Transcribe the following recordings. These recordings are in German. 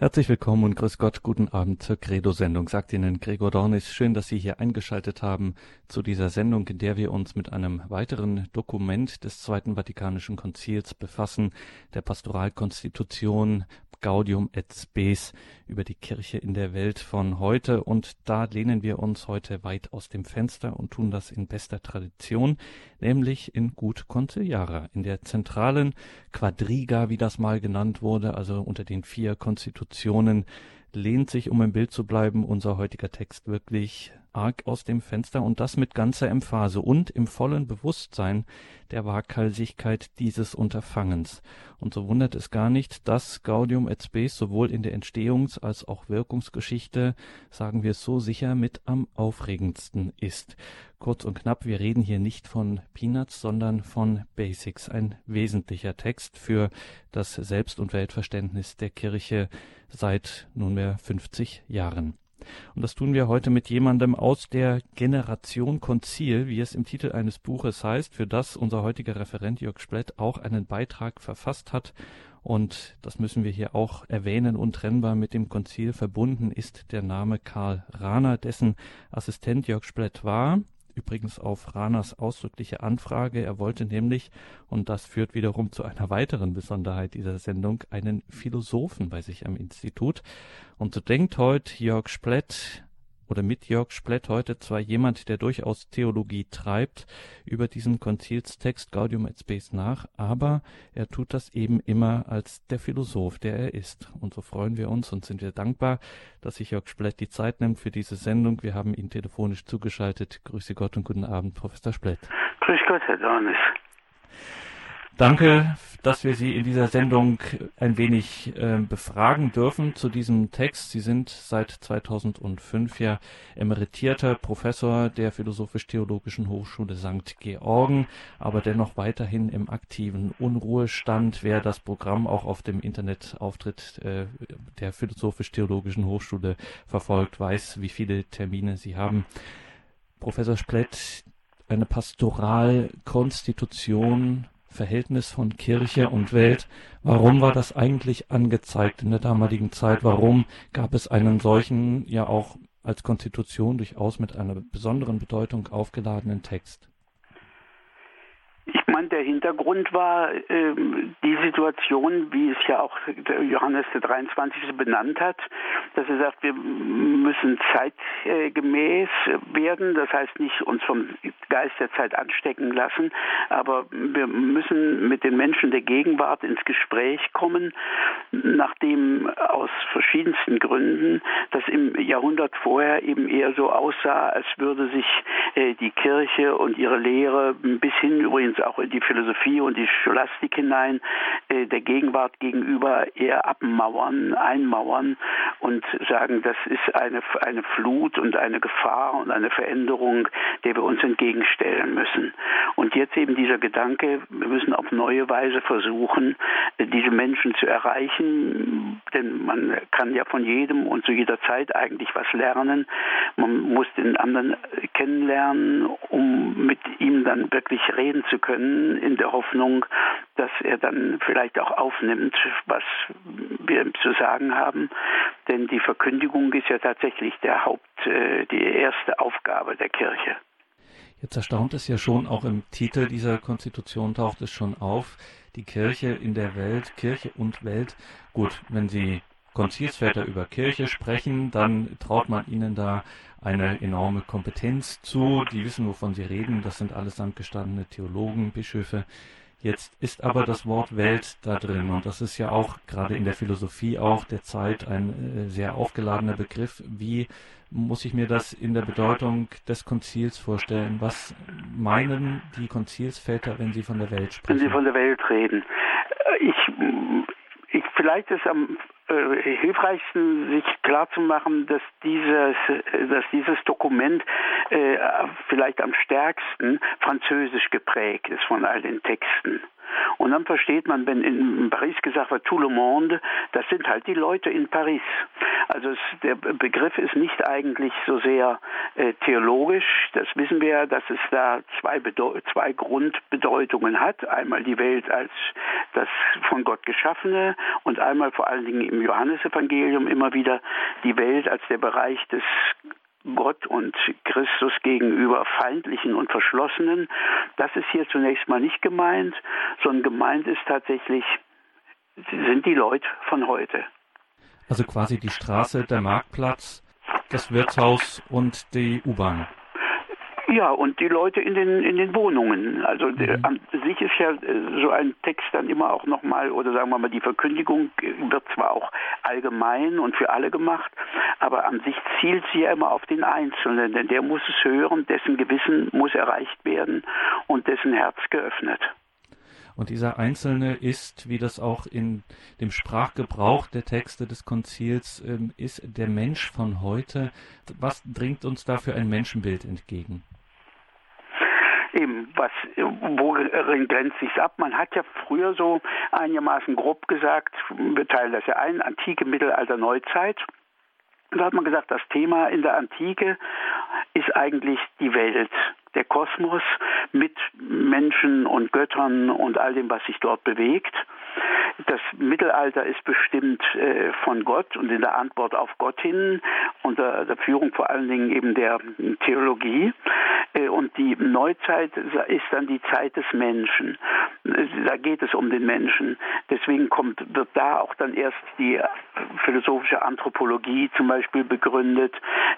Herzlich willkommen und grüß Gott, guten Abend zur Credo-Sendung, sagt Ihnen Gregor Dornis. Schön, dass Sie hier eingeschaltet haben zu dieser Sendung, in der wir uns mit einem weiteren Dokument des Zweiten Vatikanischen Konzils befassen, der Pastoralkonstitution Gaudium et Spes über die Kirche in der Welt von heute. Und da lehnen wir uns heute weit aus dem Fenster und tun das in bester Tradition, nämlich in Gut Conciliara, in der zentralen Quadriga, wie das mal genannt wurde, also unter den vier Konstitutionen, lehnt sich, um im Bild zu bleiben, unser heutiger Text wirklich arg aus dem Fenster und das mit ganzer Emphase und im vollen Bewusstsein der Waghalsigkeit dieses Unterfangens. Und so wundert es gar nicht, dass Gaudium et Spes sowohl in der Entstehungs- als auch Wirkungsgeschichte, sagen wir es so sicher, mit am aufregendsten ist. Kurz und knapp, wir reden hier nicht von Peanuts, sondern von Basics, ein wesentlicher Text für das Selbst- und Weltverständnis der Kirche seit nunmehr 50 Jahren. Und das tun wir heute mit jemandem aus der Generation Konzil, wie es im Titel eines Buches heißt, für das unser heutiger Referent Jörg Splett auch einen Beitrag verfasst hat. Und das müssen wir hier auch erwähnen, untrennbar mit dem Konzil verbunden ist der Name Karl Rahner, dessen Assistent Jörg Splett war übrigens auf Ranas ausdrückliche Anfrage. Er wollte nämlich, und das führt wiederum zu einer weiteren Besonderheit dieser Sendung, einen Philosophen bei sich am Institut. Und so denkt heute Jörg Splett, oder mit Jörg Splett heute zwar jemand, der durchaus Theologie treibt, über diesen Konzilstext Gaudium et Spes nach, aber er tut das eben immer als der Philosoph, der er ist. Und so freuen wir uns und sind wir dankbar, dass sich Jörg Splett die Zeit nimmt für diese Sendung. Wir haben ihn telefonisch zugeschaltet. Grüße Gott und guten Abend, Professor Splett. Grüß Gott, Herr Dornis. Danke, dass wir Sie in dieser Sendung ein wenig äh, befragen dürfen zu diesem Text. Sie sind seit 2005 ja emeritierter Professor der Philosophisch-Theologischen Hochschule St. Georgen, aber dennoch weiterhin im aktiven Unruhestand. Wer das Programm auch auf dem Internetauftritt äh, der Philosophisch-Theologischen Hochschule verfolgt, weiß, wie viele Termine Sie haben. Professor Splett, eine Pastoralkonstitution Verhältnis von Kirche und Welt. Warum war das eigentlich angezeigt in der damaligen Zeit? Warum gab es einen solchen, ja auch als Konstitution durchaus mit einer besonderen Bedeutung aufgeladenen Text? Meine, der Hintergrund war ähm, die Situation, wie es ja auch Johannes der 23. benannt hat, dass er sagt, wir müssen zeitgemäß werden, das heißt nicht uns vom Geist der Zeit anstecken lassen, aber wir müssen mit den Menschen der Gegenwart ins Gespräch kommen, nachdem aus verschiedensten Gründen das im Jahrhundert vorher eben eher so aussah, als würde sich äh, die Kirche und ihre Lehre bis hin übrigens auch in die Philosophie und die Scholastik hinein äh, der Gegenwart gegenüber eher abmauern, einmauern und sagen, das ist eine, eine Flut und eine Gefahr und eine Veränderung, der wir uns entgegenstellen müssen. Und jetzt eben dieser Gedanke, wir müssen auf neue Weise versuchen, äh, diese Menschen zu erreichen, denn man kann ja von jedem und zu jeder Zeit eigentlich was lernen. Man muss den anderen kennenlernen, um mit ihm dann wirklich reden zu können, in der Hoffnung, dass er dann vielleicht auch aufnimmt, was wir zu sagen haben. Denn die Verkündigung ist ja tatsächlich der Haupt, äh, die erste Aufgabe der Kirche. Jetzt erstaunt es ja schon, auch im Titel dieser Konstitution taucht es schon auf, die Kirche in der Welt, Kirche und Welt. Gut, wenn Sie Konzilsväter über Kirche sprechen, dann traut man ihnen da eine enorme Kompetenz zu. Die wissen, wovon sie reden. Das sind allesamt gestandene Theologen, Bischöfe. Jetzt ist aber das Wort Welt da drin und das ist ja auch gerade in der Philosophie auch der Zeit ein äh, sehr aufgeladener Begriff. Wie muss ich mir das in der Bedeutung des Konzils vorstellen? Was meinen die Konzilsväter, wenn sie von der Welt sprechen? Wenn sie von der Welt reden. Äh, ich, ich vielleicht ist am äh, hilfreichsten, sich klarzumachen, dass dieses, dass dieses Dokument äh, vielleicht am stärksten französisch geprägt ist von all den Texten. Und dann versteht man, wenn in Paris gesagt wird, tout le monde, das sind halt die Leute in Paris. Also es, der Begriff ist nicht eigentlich so sehr äh, theologisch. Das wissen wir ja, dass es da zwei, zwei Grundbedeutungen hat. Einmal die Welt als das von Gott geschaffene und einmal vor allen Dingen im Johannesevangelium immer wieder die Welt als der Bereich des Gott und Christus gegenüber feindlichen und verschlossenen. Das ist hier zunächst mal nicht gemeint, sondern gemeint ist tatsächlich, sind die Leute von heute. Also quasi die Straße, der Marktplatz, das Wirtshaus und die U-Bahn. Ja, und die Leute in den in den Wohnungen. Also mhm. an sich ist ja äh, so ein Text dann immer auch nochmal, oder sagen wir mal, die Verkündigung wird zwar auch allgemein und für alle gemacht, aber an sich zielt sie ja immer auf den Einzelnen, denn der muss es hören, dessen Gewissen muss erreicht werden und dessen Herz geöffnet. Und dieser Einzelne ist, wie das auch in dem Sprachgebrauch der Texte des Konzils ähm, ist, der Mensch von heute. Was dringt uns da für ein Menschenbild entgegen? Eben, was, worin grenzt sich ab? Man hat ja früher so einigermaßen grob gesagt, wir teilen das ja ein, Antike, Mittelalter, Neuzeit. Da hat man gesagt, das Thema in der Antike ist eigentlich die Welt, der Kosmos mit Menschen und Göttern und all dem, was sich dort bewegt. Das Mittelalter ist bestimmt äh, von Gott und in der Antwort auf Gott hin, unter der Führung vor allen Dingen eben der Theologie. Äh, und die Neuzeit ist dann die Zeit des Menschen. Da geht es um den Menschen. Deswegen kommt, wird da auch dann erst die philosophische Anthropologie zum Beispiel begründet.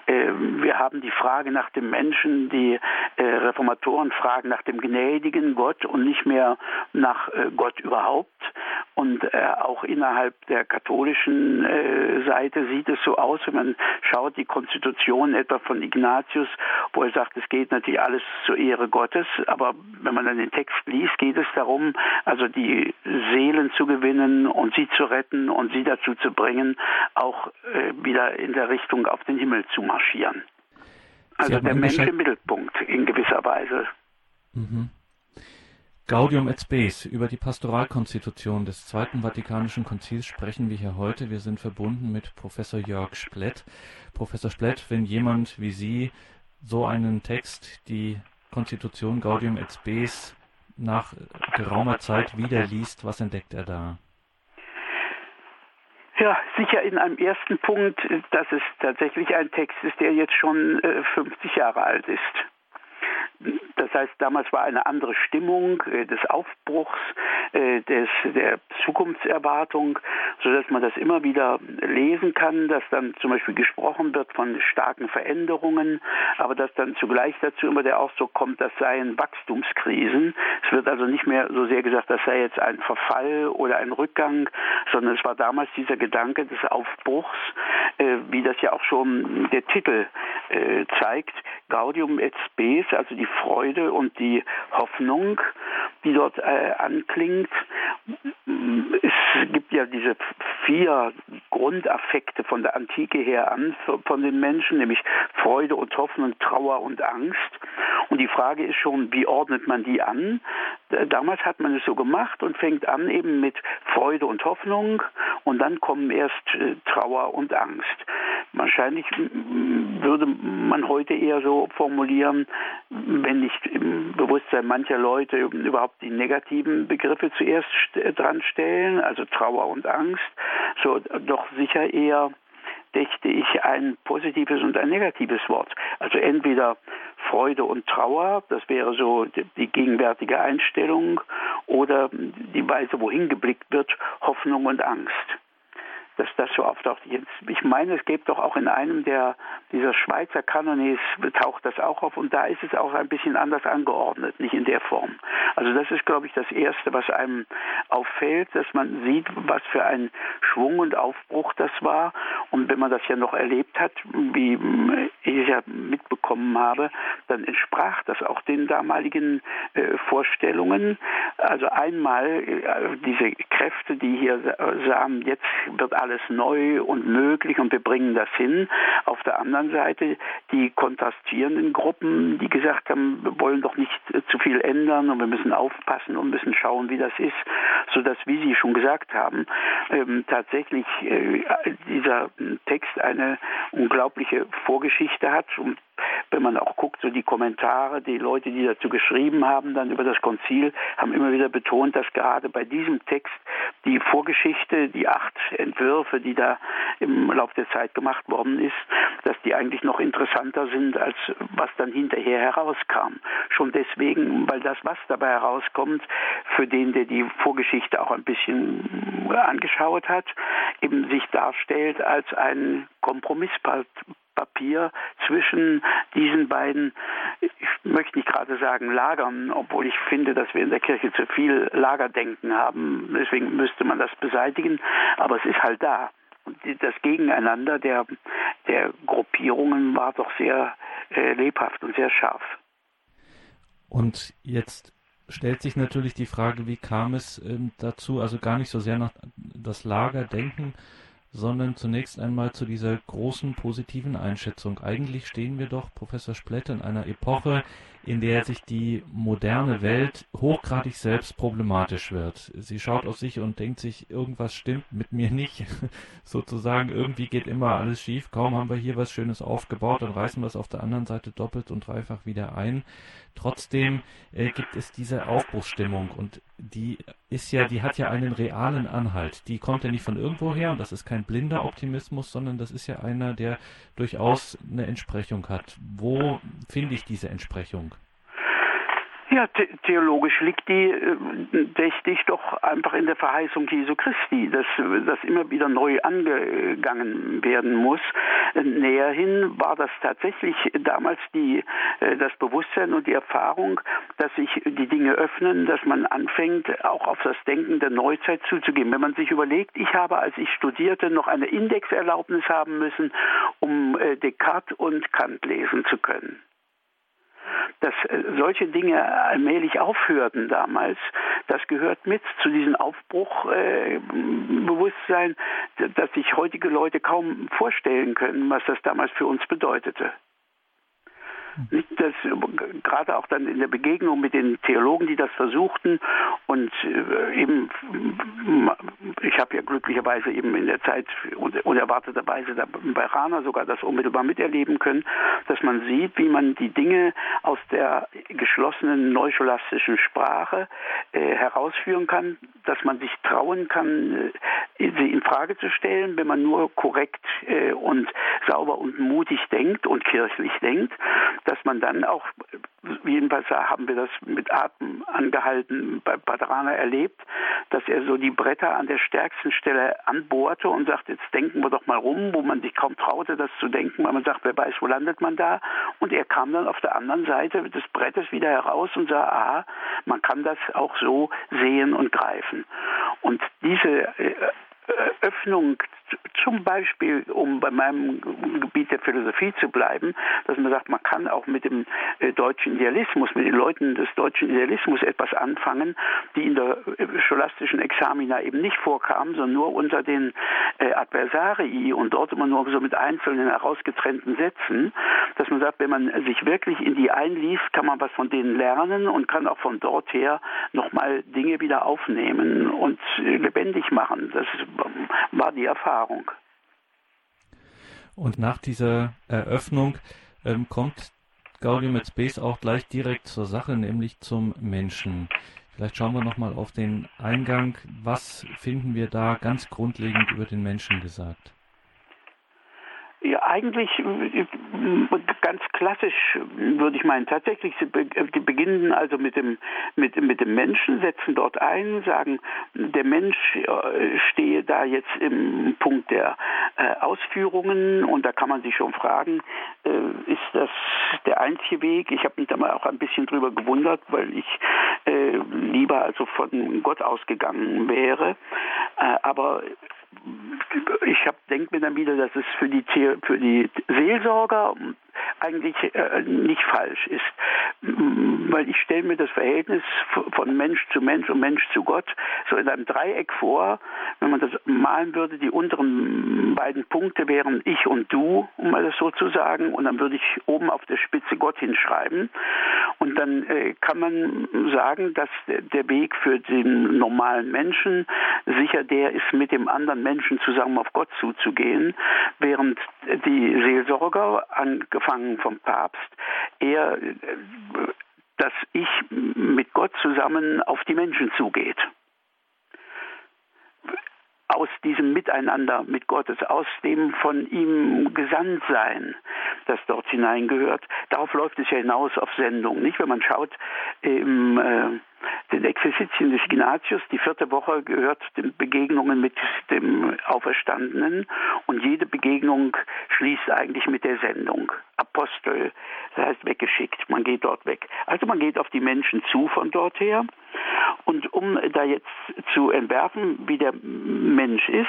Äh, wir haben die Frage nach dem Menschen, die Reformatoren fragen nach dem gnädigen Gott und nicht mehr nach Gott überhaupt. Und auch innerhalb der katholischen Seite sieht es so aus, wenn man schaut, die Konstitution etwa von Ignatius, wo er sagt, es geht natürlich alles zur Ehre Gottes, aber wenn man dann den Text liest, geht es darum, also die Seelen zu gewinnen und sie zu retten und sie dazu zu bringen, auch äh, wieder in der Richtung auf den Himmel zu marschieren. Also der Mensch im Mittelpunkt in gewisser Weise. Mhm. Gaudium et Spes. Über die Pastoralkonstitution des Zweiten Vatikanischen Konzils sprechen wir hier heute. Wir sind verbunden mit Professor Jörg Splett. Professor Splett, wenn jemand wie Sie so einen Text, die Konstitution Gaudium et Spes, nach geraumer Zeit wieder liest, was entdeckt er da? Ja, sicher in einem ersten Punkt, dass es tatsächlich ein Text ist, der jetzt schon äh, 50 Jahre alt ist. Das heißt, damals war eine andere Stimmung äh, des Aufbruchs, äh, des, der Zukunftserwartung, sodass man das immer wieder lesen kann, dass dann zum Beispiel gesprochen wird von starken Veränderungen, aber dass dann zugleich dazu immer der Ausdruck kommt, das seien Wachstumskrisen. Es wird also nicht mehr so sehr gesagt, das sei jetzt ein Verfall oder ein Rückgang, sondern es war damals dieser Gedanke des Aufbruchs, äh, wie das ja auch schon der Titel äh, zeigt, Gaudium et Spes, also die Freude und die Hoffnung, die dort äh, anklingt. Es gibt ja diese vier Grundaffekte von der Antike her an von den Menschen, nämlich Freude und Hoffnung, Trauer und Angst. Und die Frage ist schon, wie ordnet man die an? Damals hat man es so gemacht und fängt an eben mit Freude und Hoffnung und dann kommen erst äh, Trauer und Angst. Wahrscheinlich würde man heute eher so formulieren, wenn nicht im Bewusstsein mancher Leute überhaupt die negativen Begriffe zuerst dran stellen, also Trauer und Angst, so doch sicher eher dächte ich ein positives und ein negatives Wort. Also entweder Freude und Trauer, das wäre so die gegenwärtige Einstellung, oder die Weise, wohin geblickt wird, Hoffnung und Angst dass das so auftaucht. Ich meine, es gibt doch auch in einem der dieser Schweizer Kanones taucht das auch auf und da ist es auch ein bisschen anders angeordnet, nicht in der Form. Also das ist, glaube ich, das Erste, was einem auffällt, dass man sieht, was für ein Schwung und Aufbruch das war. Und wenn man das ja noch erlebt hat, wie ich es ja mitbekommen habe, dann entsprach das auch den damaligen äh, Vorstellungen. Also einmal äh, diese Kräfte, die hier sahen, jetzt wird alles neu und möglich und wir bringen das hin. Auf der anderen Seite die kontrastierenden Gruppen, die gesagt haben, wir wollen doch nicht zu viel ändern und wir müssen aufpassen und müssen schauen, wie das ist, sodass, wie Sie schon gesagt haben, ähm, tatsächlich äh, dieser Text eine unglaubliche Vorgeschichte hat und wenn man auch guckt, so die Kommentare, die Leute, die dazu geschrieben haben, dann über das Konzil, haben immer wieder betont, dass gerade bei diesem Text die Vorgeschichte, die acht Entwürfe, die da im Laufe der Zeit gemacht worden ist, dass die eigentlich noch interessanter sind, als was dann hinterher herauskam. Schon deswegen, weil das, was dabei herauskommt, für den, der die Vorgeschichte auch ein bisschen angeschaut hat, eben sich darstellt als ein Kompromisspapier zwischen diesen beiden, ich möchte nicht gerade sagen Lagern, obwohl ich finde, dass wir in der Kirche zu viel Lagerdenken haben. Deswegen müsste man das beseitigen. Aber es ist halt da. Und das Gegeneinander der, der Gruppierungen war doch sehr äh, lebhaft und sehr scharf. Und jetzt stellt sich natürlich die Frage, wie kam es ähm, dazu, also gar nicht so sehr nach das Lagerdenken, sondern zunächst einmal zu dieser großen positiven Einschätzung. Eigentlich stehen wir doch, Professor Splett, in einer Epoche, in der sich die moderne Welt hochgradig selbst problematisch wird. Sie schaut auf sich und denkt sich, irgendwas stimmt mit mir nicht. Sozusagen, irgendwie geht immer alles schief. Kaum haben wir hier was Schönes aufgebaut, dann reißen wir es auf der anderen Seite doppelt und dreifach wieder ein. Trotzdem äh, gibt es diese Aufbruchsstimmung und die ist ja, die hat ja einen realen Anhalt. Die kommt ja nicht von irgendwo her und das ist kein blinder Optimismus, sondern das ist ja einer, der durchaus eine Entsprechung hat. Wo finde ich diese Entsprechung? Ja, the theologisch liegt die, äh, dächte ich, doch einfach in der Verheißung Jesu Christi, dass das immer wieder neu angegangen werden muss. Näherhin war das tatsächlich damals die, äh, das Bewusstsein und die Erfahrung, dass sich die Dinge öffnen, dass man anfängt, auch auf das Denken der Neuzeit zuzugehen. Wenn man sich überlegt, ich habe, als ich studierte, noch eine Indexerlaubnis haben müssen, um äh, Descartes und Kant lesen zu können dass äh, solche Dinge allmählich aufhörten damals, das gehört mit zu diesem Aufbruchbewusstsein, äh, dass sich heutige Leute kaum vorstellen können, was das damals für uns bedeutete. Nicht, dass gerade auch dann in der Begegnung mit den Theologen, die das versuchten. Und äh, eben, ich habe ja glücklicherweise eben in der Zeit unerwarteterweise bei Rana sogar das unmittelbar miterleben können, dass man sieht, wie man die Dinge aus der geschlossenen neuscholastischen Sprache äh, herausführen kann, dass man sich trauen kann, äh, sie in Frage zu stellen, wenn man nur korrekt äh, und sauber und mutig denkt und kirchlich denkt dass man dann auch, jedenfalls haben wir das mit Atem angehalten bei Padrana erlebt, dass er so die Bretter an der stärksten Stelle anbohrte und sagt, jetzt denken wir doch mal rum, wo man sich kaum traute, das zu denken, weil man sagt, wer weiß, wo landet man da? Und er kam dann auf der anderen Seite des Brettes wieder heraus und sah, aha, man kann das auch so sehen und greifen. Und diese äh, Öffnung zum Beispiel, um bei meinem Gebiet der Philosophie zu bleiben, dass man sagt, man kann auch mit dem äh, deutschen Idealismus, mit den Leuten des deutschen Idealismus etwas anfangen, die in der äh, scholastischen Examina eben nicht vorkamen, sondern nur unter den äh, Adversarii und dort immer nur so mit einzelnen herausgetrennten Sätzen, dass man sagt, wenn man sich wirklich in die einliest, kann man was von denen lernen und kann auch von dort her nochmal Dinge wieder aufnehmen und lebendig machen. Das war die Erfahrung. Und nach dieser Eröffnung ähm, kommt Gaudium et Spes auch gleich direkt zur Sache, nämlich zum Menschen. Vielleicht schauen wir nochmal auf den Eingang. Was finden wir da ganz grundlegend über den Menschen gesagt? Eigentlich äh, ganz klassisch würde ich meinen. Tatsächlich, sie beginnen also mit dem, mit, mit dem Menschen, setzen dort ein, sagen, der Mensch äh, stehe da jetzt im Punkt der äh, Ausführungen und da kann man sich schon fragen, ist das der einzige Weg? Ich habe mich da mal auch ein bisschen drüber gewundert, weil ich lieber also von Gott ausgegangen wäre. aber ich denke mir dann wieder, dass es für die, für die Seelsorger eigentlich äh, nicht falsch ist. Weil ich stelle mir das Verhältnis von Mensch zu Mensch und Mensch zu Gott so in einem Dreieck vor. Wenn man das malen würde, die unteren beiden Punkte wären ich und du, um mal das so zu sagen. Und dann würde ich oben auf der Spitze Gott hinschreiben. Und dann äh, kann man sagen, dass der Weg für den normalen Menschen sicher der ist, mit dem anderen Menschen zusammen auf Gott zuzugehen, während die Seelsorger, angefangen vom Papst, eher äh, das Ich mit Gott zusammen auf die Menschen zugeht aus diesem Miteinander mit Gottes, aus dem von ihm gesandt sein, das dort hineingehört. Darauf läuft es ja hinaus auf Sendung. Nicht, wenn man schaut, im äh, den Exerzitien des Ignatius, die vierte Woche gehört den Begegnungen mit dem Auferstandenen und jede Begegnung schließt eigentlich mit der Sendung. Apostel, das heißt weggeschickt, man geht dort weg. Also man geht auf die Menschen zu von dort her und um da jetzt zu entwerfen, wie der Mensch ist,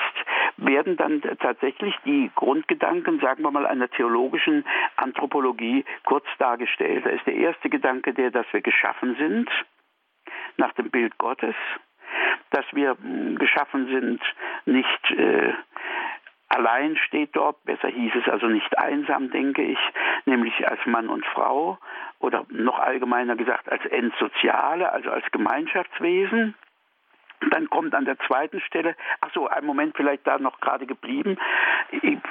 werden dann tatsächlich die Grundgedanken, sagen wir mal, einer theologischen Anthropologie kurz dargestellt. Da ist der erste Gedanke der, dass wir geschaffen sind nach dem Bild Gottes, dass wir hm, geschaffen sind, nicht äh, allein steht dort, besser hieß es also nicht einsam, denke ich, nämlich als Mann und Frau oder noch allgemeiner gesagt als Endsoziale, also als Gemeinschaftswesen. Dann kommt an der zweiten Stelle, ach so, ein Moment vielleicht da noch gerade geblieben.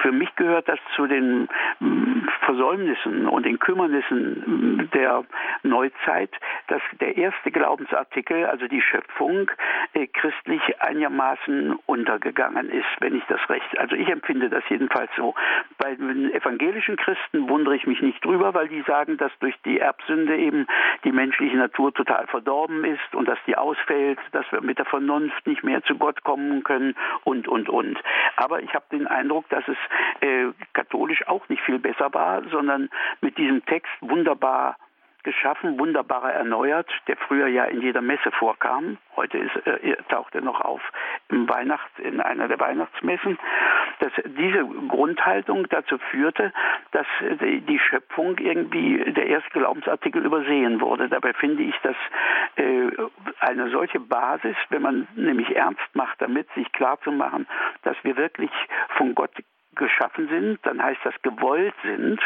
Für mich gehört das zu den mm, Versäumnissen und den Kümmernissen mm, der Neuzeit, dass der erste Glaubensartikel, also die Schöpfung, äh, christlich einigermaßen untergegangen ist, wenn ich das recht, also ich empfinde das jedenfalls so. Bei den evangelischen Christen wundere ich mich nicht drüber, weil die sagen, dass durch die Erbsünde eben die menschliche Natur total verdorben ist und dass die ausfällt, dass wir mit Vernunft nicht mehr zu Gott kommen können und, und, und. Aber ich habe den Eindruck, dass es äh, katholisch auch nicht viel besser war, sondern mit diesem Text wunderbar geschaffen, wunderbarer erneuert, der früher ja in jeder Messe vorkam. Heute ist, äh, taucht er noch auf im Weihnachts, in einer der Weihnachtsmessen. Dass diese Grundhaltung dazu führte, dass die Schöpfung irgendwie der erste Glaubensartikel übersehen wurde. Dabei finde ich, dass äh, eine solche Basis, wenn man nämlich ernst macht damit, sich klar zu machen, dass wir wirklich von Gott geschaffen sind, dann heißt das gewollt sind.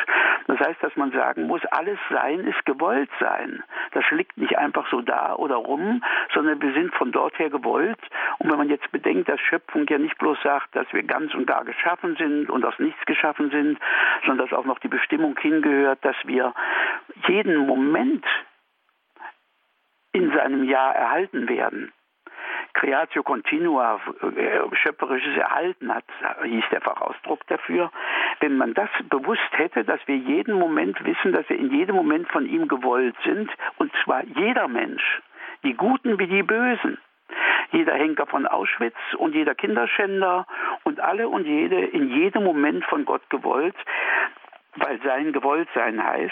Das heißt, dass man sagen muss, alles Sein ist gewollt sein. Das liegt nicht einfach so da oder rum, sondern wir sind von dort her gewollt. Und wenn man jetzt bedenkt, dass Schöpfung ja nicht bloß sagt, dass wir ganz und gar geschaffen sind und aus nichts geschaffen sind, sondern dass auch noch die Bestimmung hingehört, dass wir jeden Moment in seinem Jahr erhalten werden. Creatio Continua, äh, schöpferisches Erhalten hat, hieß der Fachausdruck dafür. Wenn man das bewusst hätte, dass wir jeden Moment wissen, dass wir in jedem Moment von ihm gewollt sind, und zwar jeder Mensch, die Guten wie die Bösen, jeder Henker von Auschwitz und jeder Kinderschänder und alle und jede in jedem Moment von Gott gewollt, weil sein Gewolltsein heißt,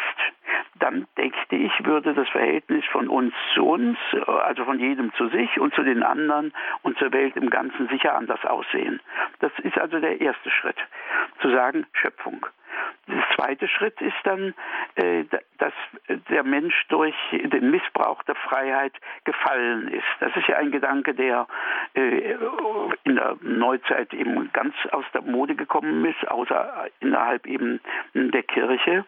dann denke ich, würde das Verhältnis von uns zu uns, also von jedem zu sich und zu den anderen und zur Welt im Ganzen sicher anders aussehen. Das ist also der erste Schritt, zu sagen Schöpfung. Der zweite Schritt ist dann, äh, dass der Mensch durch den Missbrauch der Freiheit gefallen ist. Das ist ja ein Gedanke, der äh, in der Neuzeit eben ganz aus der Mode gekommen ist, außer innerhalb eben der Kirche.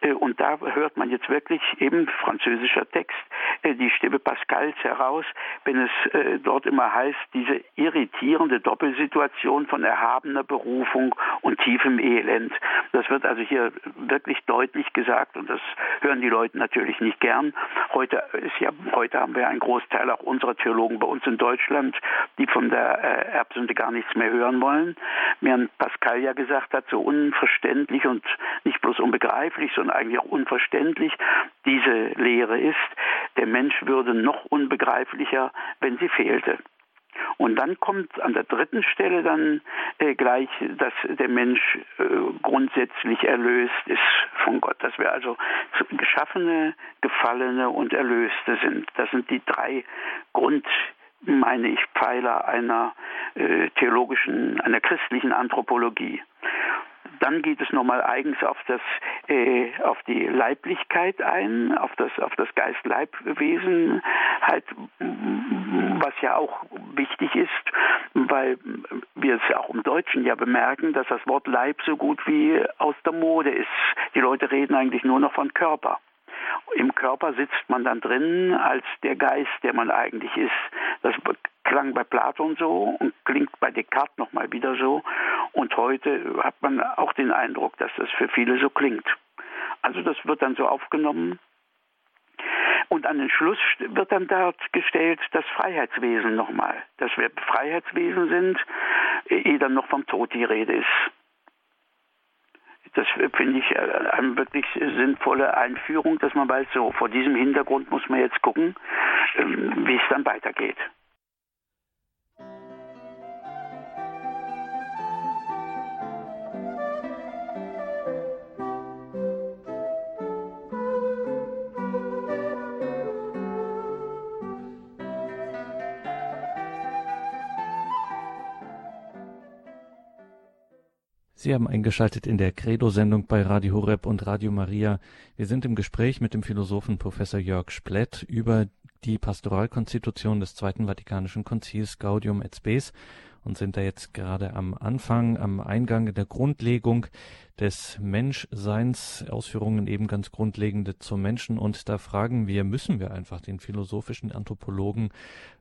Äh, und da hört man jetzt wirklich eben französischer Text die Stimme Pascals heraus, wenn es dort immer heißt, diese irritierende Doppelsituation von erhabener Berufung und tiefem Elend. Das wird also hier wirklich deutlich gesagt und das hören die Leute natürlich nicht gern. Heute ist ja, heute haben wir einen Großteil auch unserer Theologen bei uns in Deutschland, die von der äh, Erbsünde gar nichts mehr hören wollen. Während Pascal ja gesagt hat, so unverständlich und nicht bloß unbegreiflich, sondern eigentlich auch unverständlich diese Lehre ist, der Mensch würde noch unbegreiflicher, wenn sie fehlte. Und dann kommt an der dritten Stelle dann äh, gleich, dass der Mensch äh, grundsätzlich erlöst ist von Gott, dass wir also geschaffene, gefallene und Erlöste sind. Das sind die drei Grund meine ich, Pfeiler einer äh, theologischen, einer christlichen Anthropologie. Dann geht es nochmal eigens auf das, äh, auf die Leiblichkeit ein, auf das, auf das Geist-Leib-Wesen, halt, was ja auch wichtig ist, weil wir es auch im Deutschen ja bemerken, dass das Wort Leib so gut wie aus der Mode ist. Die Leute reden eigentlich nur noch von Körper. Im Körper sitzt man dann drin als der Geist, der man eigentlich ist. Das klang bei Platon so und klingt bei Descartes nochmal wieder so. Und heute hat man auch den Eindruck, dass das für viele so klingt. Also das wird dann so aufgenommen. Und an den Schluss wird dann dort gestellt das Freiheitswesen nochmal, dass wir Freiheitswesen sind, ehe dann noch vom Tod die Rede ist. Das finde ich eine wirklich sinnvolle Einführung, dass man weiß, so vor diesem Hintergrund muss man jetzt gucken, ähm, wie es dann weitergeht. Sie haben eingeschaltet in der Credo-Sendung bei Radio Horeb und Radio Maria. Wir sind im Gespräch mit dem Philosophen Professor Jörg Splett über die Pastoralkonstitution des Zweiten Vatikanischen Konzils Gaudium et Spes und sind da jetzt gerade am Anfang, am Eingang der Grundlegung des Menschseins, Ausführungen eben ganz grundlegende zum Menschen. Und da fragen wir, müssen wir einfach den philosophischen Anthropologen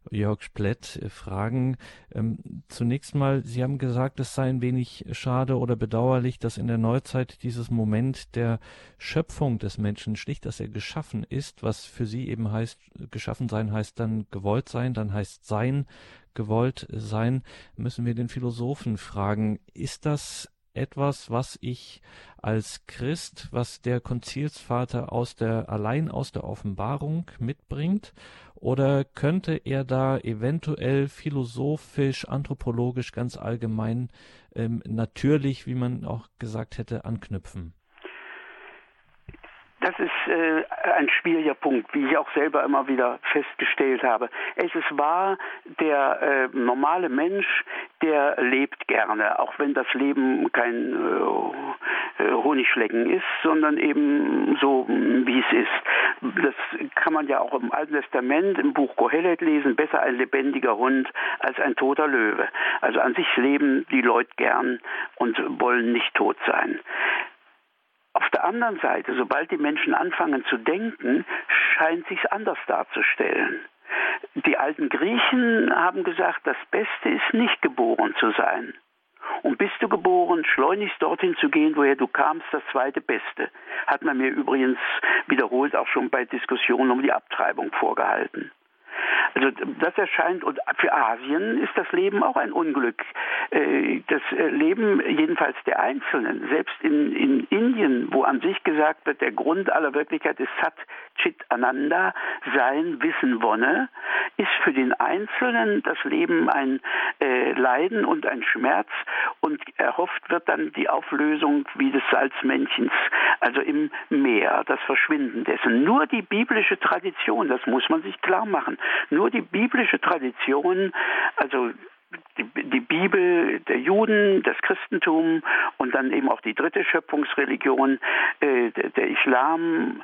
Jörg Splett fragen. Ähm, zunächst mal, Sie haben gesagt, es sei ein wenig schade oder bedauerlich, dass in der Neuzeit dieses Moment der Schöpfung des Menschen, schlicht, dass er geschaffen ist, was für Sie eben heißt, geschaffen sein heißt dann gewollt sein, dann heißt sein, gewollt sein, müssen wir den Philosophen fragen, ist das etwas, was ich als Christ, was der Konzilsvater aus der, allein aus der Offenbarung mitbringt? Oder könnte er da eventuell philosophisch, anthropologisch, ganz allgemein, ähm, natürlich, wie man auch gesagt hätte, anknüpfen? Das ist äh, ein schwieriger Punkt, wie ich auch selber immer wieder festgestellt habe. Es ist wahr, der äh, normale Mensch, der lebt gerne, auch wenn das Leben kein äh, Honigschlecken ist, sondern eben so, wie es ist. Das kann man ja auch im Alten Testament, im Buch Kohelet lesen, besser ein lebendiger Hund als ein toter Löwe. Also an sich leben die Leute gern und wollen nicht tot sein. Auf der anderen Seite, sobald die Menschen anfangen zu denken, scheint sich anders darzustellen. Die alten Griechen haben gesagt, das Beste ist nicht geboren zu sein. Und bist du geboren, schleunigst dorthin zu gehen, woher du kamst, das zweite Beste. Hat man mir übrigens wiederholt auch schon bei Diskussionen um die Abtreibung vorgehalten. Also das erscheint, und für Asien ist das Leben auch ein Unglück. Äh, das äh, Leben jedenfalls der Einzelnen, selbst in, in Indien, wo an sich gesagt wird, der Grund aller Wirklichkeit ist Sat Chit Ananda, Sein, Wissen, Wonne, ist für den Einzelnen das Leben ein äh, Leiden und ein Schmerz und erhofft wird dann die Auflösung wie des Salzmännchens, also im Meer, das Verschwinden dessen. Nur die biblische Tradition, das muss man sich klar machen, nur die biblische Tradition, also die, die, Bibel der Juden, das Christentum und dann eben auch die dritte Schöpfungsreligion, äh, der, der, Islam,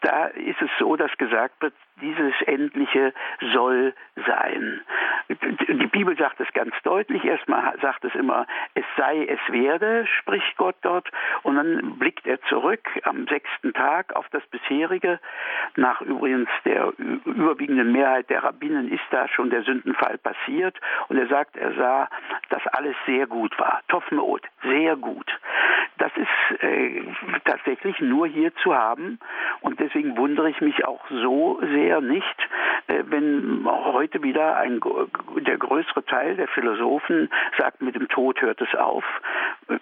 da ist es so, dass gesagt wird, dieses Endliche soll sein. Die Bibel sagt es ganz deutlich. Erstmal sagt es immer, es sei, es werde, spricht Gott dort. Und dann blickt er zurück am sechsten Tag auf das bisherige. Nach übrigens der überwiegenden Mehrheit der Rabbinen ist da schon der Sündenfall passiert. Und er sagt, er sah, dass alles sehr gut war. Tofmeot, sehr gut. Das ist äh, tatsächlich nur hier zu haben. Und deswegen wundere ich mich auch so sehr, eher nicht, äh, wenn heute wieder ein, der größere Teil der Philosophen sagt, mit dem Tod hört es auf.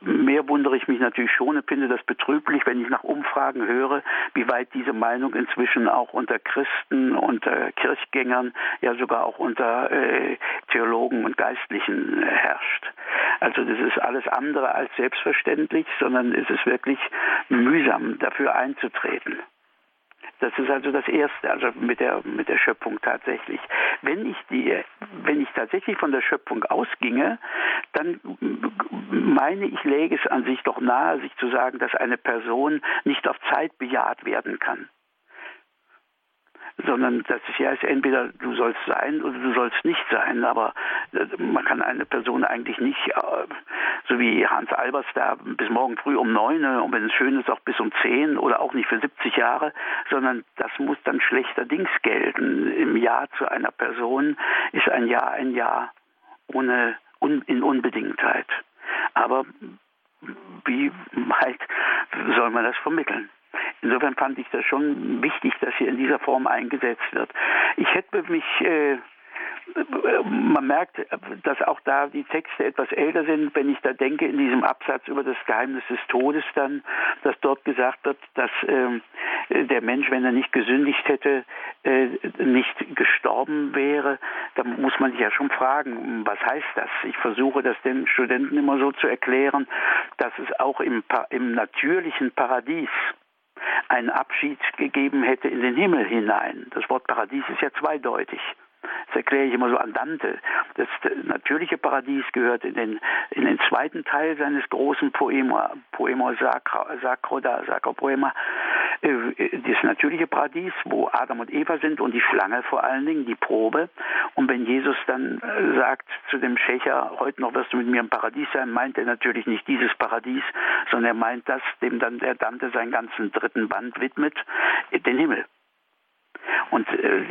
Mehr wundere ich mich natürlich schon und finde das betrüblich, wenn ich nach Umfragen höre, wie weit diese Meinung inzwischen auch unter Christen, unter Kirchgängern, ja sogar auch unter äh, Theologen und Geistlichen äh, herrscht. Also das ist alles andere als selbstverständlich, sondern es ist wirklich mühsam, dafür einzutreten. Das ist also das Erste, also mit der, mit der Schöpfung tatsächlich. Wenn ich, die, wenn ich tatsächlich von der Schöpfung ausginge, dann meine ich, läge es an sich doch nahe, sich zu sagen, dass eine Person nicht auf Zeit bejaht werden kann sondern das ist ja ist entweder du sollst sein oder du sollst nicht sein. Aber äh, man kann eine Person eigentlich nicht, äh, so wie Hans Albers da, bis morgen früh um neun und wenn es schön ist auch bis um zehn oder auch nicht für 70 Jahre, sondern das muss dann schlechterdings gelten. Im Jahr zu einer Person ist ein Jahr ein Jahr ohne in Unbedingtheit. Aber wie weit soll man das vermitteln? Insofern fand ich das schon wichtig, dass hier in dieser Form eingesetzt wird. Ich hätte mich äh, man merkt, dass auch da die Texte etwas älter sind, wenn ich da denke in diesem Absatz über das Geheimnis des Todes dann, dass dort gesagt wird, dass äh, der Mensch, wenn er nicht gesündigt hätte, äh, nicht gestorben wäre. Da muss man sich ja schon fragen, was heißt das? Ich versuche das den Studenten immer so zu erklären, dass es auch im, im natürlichen Paradies einen Abschied gegeben hätte in den Himmel hinein. Das Wort Paradies ist ja zweideutig. Das erkläre ich immer so an Dante. Das natürliche Paradies gehört in den, in den zweiten Teil seines großen Poema, Poema Sacro, Sacro da, Sacro Poema. Äh, das natürliche Paradies, wo Adam und Eva sind und die Schlange vor allen Dingen, die Probe. Und wenn Jesus dann äh, sagt zu dem Schächer, heute noch wirst du mit mir im Paradies sein, meint er natürlich nicht dieses Paradies, sondern er meint das, dem dann der Dante seinen ganzen dritten Band widmet, den Himmel. Und äh,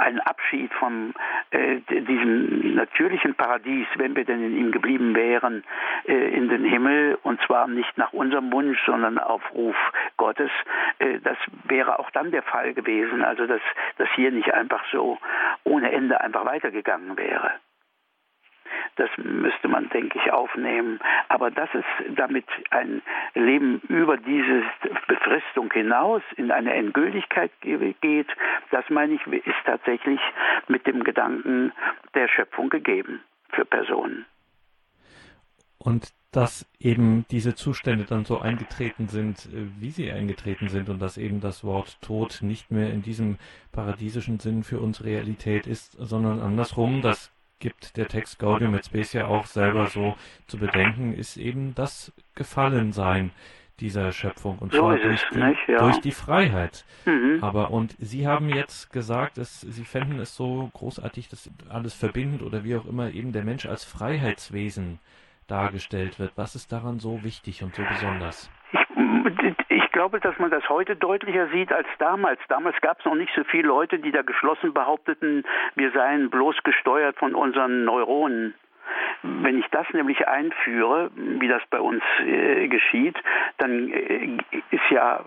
ein Abschied von äh, diesem natürlichen Paradies, wenn wir denn in ihm geblieben wären, äh, in den Himmel, und zwar nicht nach unserem Wunsch, sondern auf Ruf Gottes, äh, das wäre auch dann der Fall gewesen. Also dass das hier nicht einfach so ohne Ende einfach weitergegangen wäre. Das müsste man, denke ich, aufnehmen. Aber dass es damit ein Leben über diese Befristung hinaus in eine Endgültigkeit geht, das meine ich, ist tatsächlich mit dem Gedanken der Schöpfung gegeben für Personen. Und dass eben diese Zustände dann so eingetreten sind, äh, wie sie eingetreten sind und dass eben das Wort Tod nicht mehr in diesem paradiesischen Sinn für uns Realität ist, sondern andersrum, dass gibt der Text Gaudium et Spes ja auch selber so zu bedenken, ist eben das Gefallensein dieser Schöpfung und so zwar durch die, nicht, ja. durch die, Freiheit. Mhm. Aber und Sie haben jetzt gesagt, dass Sie fänden es so großartig, dass alles verbindet oder wie auch immer eben der Mensch als Freiheitswesen dargestellt wird. Was ist daran so wichtig und so besonders? Glaube, dass man das heute deutlicher sieht als damals. Damals gab es noch nicht so viele Leute, die da geschlossen behaupteten, wir seien bloß gesteuert von unseren Neuronen. Wenn ich das nämlich einführe, wie das bei uns äh, geschieht, dann äh, ist ja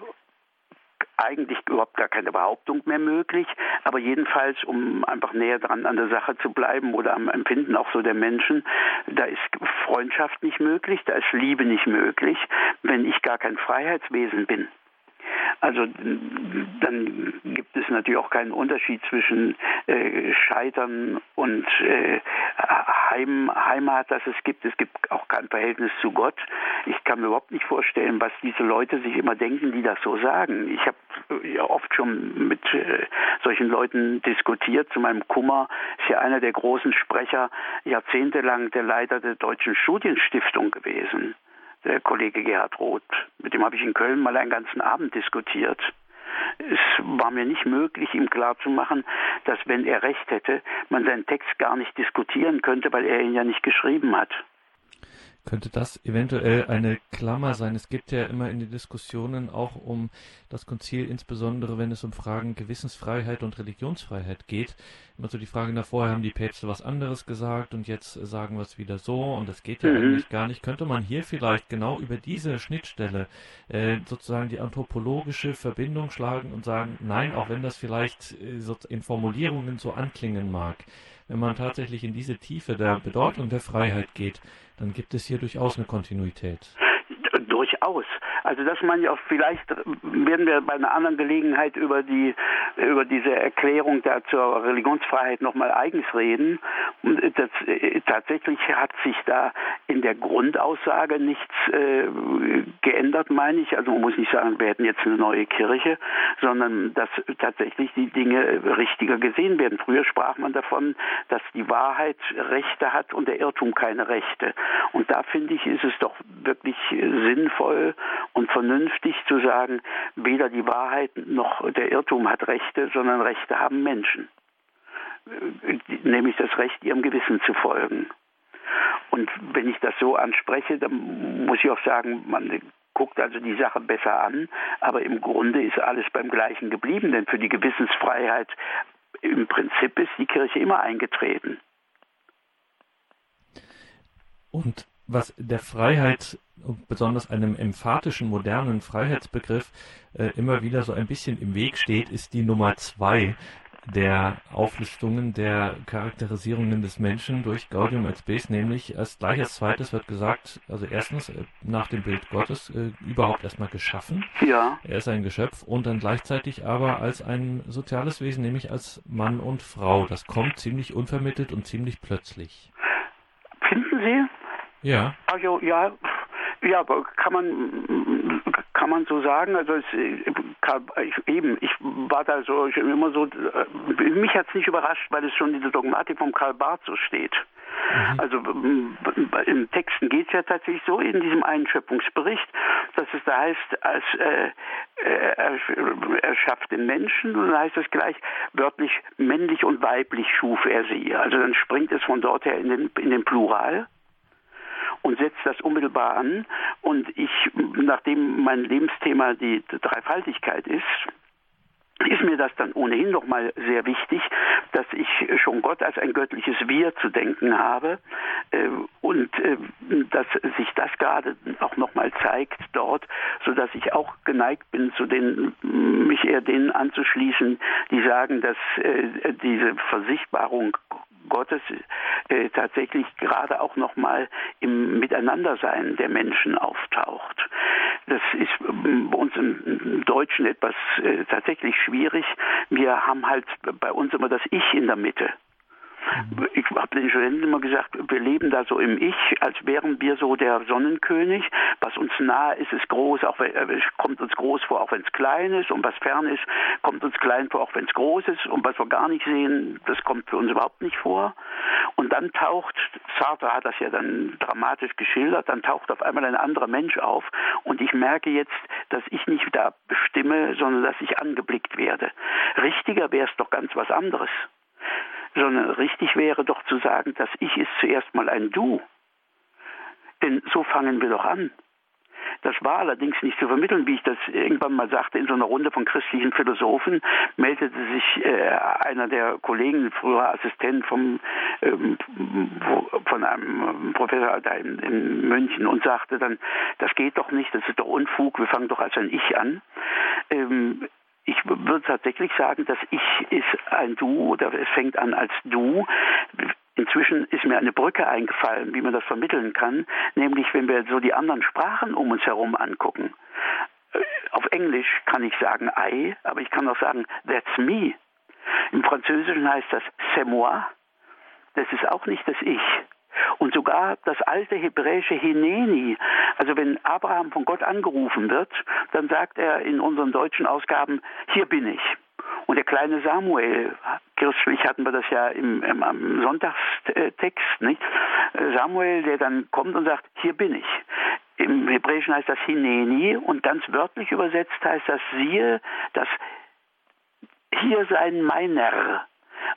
eigentlich überhaupt gar keine Behauptung mehr möglich, aber jedenfalls, um einfach näher dran an der Sache zu bleiben oder am Empfinden auch so der Menschen, da ist Freundschaft nicht möglich, da ist Liebe nicht möglich, wenn ich gar kein Freiheitswesen bin. Also dann gibt es natürlich auch keinen Unterschied zwischen äh, Scheitern und äh, Heim, Heimat, das es gibt. Es gibt auch kein Verhältnis zu Gott. Ich kann mir überhaupt nicht vorstellen, was diese Leute sich immer denken, die das so sagen. Ich habe äh, ja oft schon mit äh, solchen Leuten diskutiert. Zu meinem Kummer ist ja einer der großen Sprecher jahrzehntelang der Leiter der Deutschen Studienstiftung gewesen der Kollege Gerhard Roth. Mit dem habe ich in Köln mal einen ganzen Abend diskutiert. Es war mir nicht möglich, ihm klarzumachen, dass wenn er recht hätte, man seinen Text gar nicht diskutieren könnte, weil er ihn ja nicht geschrieben hat. Könnte das eventuell eine Klammer sein? Es gibt ja immer in den Diskussionen auch um das Konzil, insbesondere wenn es um Fragen Gewissensfreiheit und Religionsfreiheit geht, immer so die Frage, na vorher haben die Päpste was anderes gesagt und jetzt sagen wir es wieder so und das geht ja mhm. eigentlich gar nicht. Könnte man hier vielleicht genau über diese Schnittstelle äh, sozusagen die anthropologische Verbindung schlagen und sagen, nein, auch wenn das vielleicht äh, so in Formulierungen so anklingen mag, wenn man tatsächlich in diese Tiefe der Bedeutung der Freiheit geht, dann gibt es hier durchaus eine Kontinuität. Durchaus. Also dass man ja vielleicht werden wir bei einer anderen Gelegenheit über die über diese Erklärung da zur Religionsfreiheit nochmal eigens reden. Das, tatsächlich hat sich da in der Grundaussage nichts äh, geändert, meine ich. Also man muss nicht sagen, wir hätten jetzt eine neue Kirche, sondern dass tatsächlich die Dinge richtiger gesehen werden. Früher sprach man davon, dass die Wahrheit Rechte hat und der Irrtum keine Rechte. Und da finde ich, ist es doch wirklich sinnvoll und vernünftig zu sagen, weder die Wahrheit noch der Irrtum hat Rechte, sondern Rechte haben Menschen. Äh, nämlich das Recht, ihrem Gewissen zu folgen. Und wenn ich das so anspreche, dann muss ich auch sagen, man guckt also die Sache besser an, aber im Grunde ist alles beim Gleichen geblieben, denn für die Gewissensfreiheit im Prinzip ist die Kirche immer eingetreten. Und was der Freiheit und besonders einem emphatischen, modernen Freiheitsbegriff äh, immer wieder so ein bisschen im Weg steht, ist die Nummer zwei der Auflistungen der Charakterisierungen des Menschen durch Gaudium et Spes, nämlich als gleich als zweites wird gesagt, also erstens äh, nach dem Bild Gottes äh, überhaupt erstmal geschaffen. Ja. Er ist ein Geschöpf und dann gleichzeitig aber als ein soziales Wesen, nämlich als Mann und Frau. Das kommt ziemlich unvermittelt und ziemlich plötzlich. Finden Sie? Ja. Also ja, ja, kann man kann man so sagen. Also es, ich, eben, ich war da so ich immer so. Äh, mich hat es nicht überrascht, weil es schon in der Dogmatik vom Karl Barth so steht. Mhm. Also im Texten geht es ja tatsächlich so in diesem Einschöpfungsbericht, dass es da heißt, als äh, er, er schafft den Menschen und dann heißt es gleich wörtlich männlich und weiblich schuf er sie. Also dann springt es von dort her in den, in den Plural und setzt das unmittelbar an. Und ich, nachdem mein Lebensthema die Dreifaltigkeit ist, ist mir das dann ohnehin nochmal sehr wichtig, dass ich schon Gott als ein göttliches Wir zu denken habe äh, und äh, dass sich das gerade auch nochmal zeigt dort, so dass ich auch geneigt bin, zu den, mich eher denen anzuschließen, die sagen, dass äh, diese Versichtbarung Gottes äh, tatsächlich gerade auch nochmal im Miteinandersein der Menschen auftaucht. Das ist ähm, bei uns im Deutschen etwas äh, tatsächlich schwierig. Wir haben halt bei uns immer das Ich in der Mitte. Ich habe den Studenten immer gesagt, wir leben da so im Ich, als wären wir so der Sonnenkönig. Was uns nah ist, ist groß, auch wenn, äh, kommt uns groß vor, auch wenn es klein ist. Und was fern ist, kommt uns klein vor, auch wenn es groß ist. Und was wir gar nicht sehen, das kommt für uns überhaupt nicht vor. Und dann taucht, Sartre hat das ja dann dramatisch geschildert, dann taucht auf einmal ein anderer Mensch auf. Und ich merke jetzt, dass ich nicht da bestimme, sondern dass ich angeblickt werde. Richtiger wäre es doch ganz was anderes sondern richtig wäre doch zu sagen, das Ich ist zuerst mal ein Du. Denn so fangen wir doch an. Das war allerdings nicht zu vermitteln, wie ich das irgendwann mal sagte, in so einer Runde von christlichen Philosophen meldete sich äh, einer der Kollegen, früher Assistent vom, ähm, von einem Professor da in, in, München und sagte dann, das geht doch nicht, das ist doch Unfug, wir fangen doch als ein Ich an. Ähm, ich würde tatsächlich sagen, das Ich ist ein Du oder es fängt an als Du. Inzwischen ist mir eine Brücke eingefallen, wie man das vermitteln kann, nämlich wenn wir so die anderen Sprachen um uns herum angucken. Äh, auf Englisch kann ich sagen I, aber ich kann auch sagen that's me. Im Französischen heißt das c'est moi. Das ist auch nicht das Ich. Und sogar das alte hebräische Hineni, also wenn Abraham von Gott angerufen wird, dann sagt er in unseren deutschen Ausgaben, hier bin ich. Und der kleine Samuel, kirchlich hatten wir das ja im, im, im Sonntagstext, nicht? Samuel, der dann kommt und sagt, hier bin ich. Im Hebräischen heißt das Hineni und ganz wörtlich übersetzt heißt das siehe, das hier sein meiner.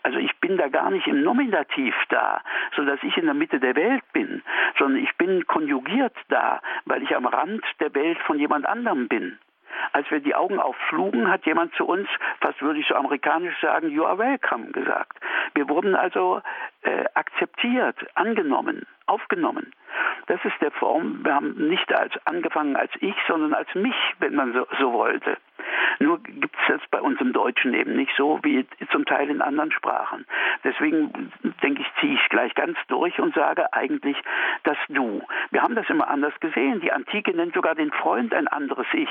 Also ich bin da gar nicht im Nominativ da, so dass ich in der Mitte der Welt bin, sondern ich bin konjugiert da, weil ich am Rand der Welt von jemand anderem bin. Als wir die Augen aufflugen, hat jemand zu uns, fast würde ich so amerikanisch sagen, you are welcome gesagt. Wir wurden also äh, akzeptiert, angenommen, aufgenommen. Das ist der Form, wir haben nicht als angefangen als ich, sondern als mich, wenn man so, so wollte. Nur gibt es das bei uns im Deutschen eben nicht so wie zum Teil in anderen Sprachen. Deswegen denke ich, ziehe ich gleich ganz durch und sage eigentlich das Du. Wir haben das immer anders gesehen. Die Antike nennt sogar den Freund ein anderes Ich.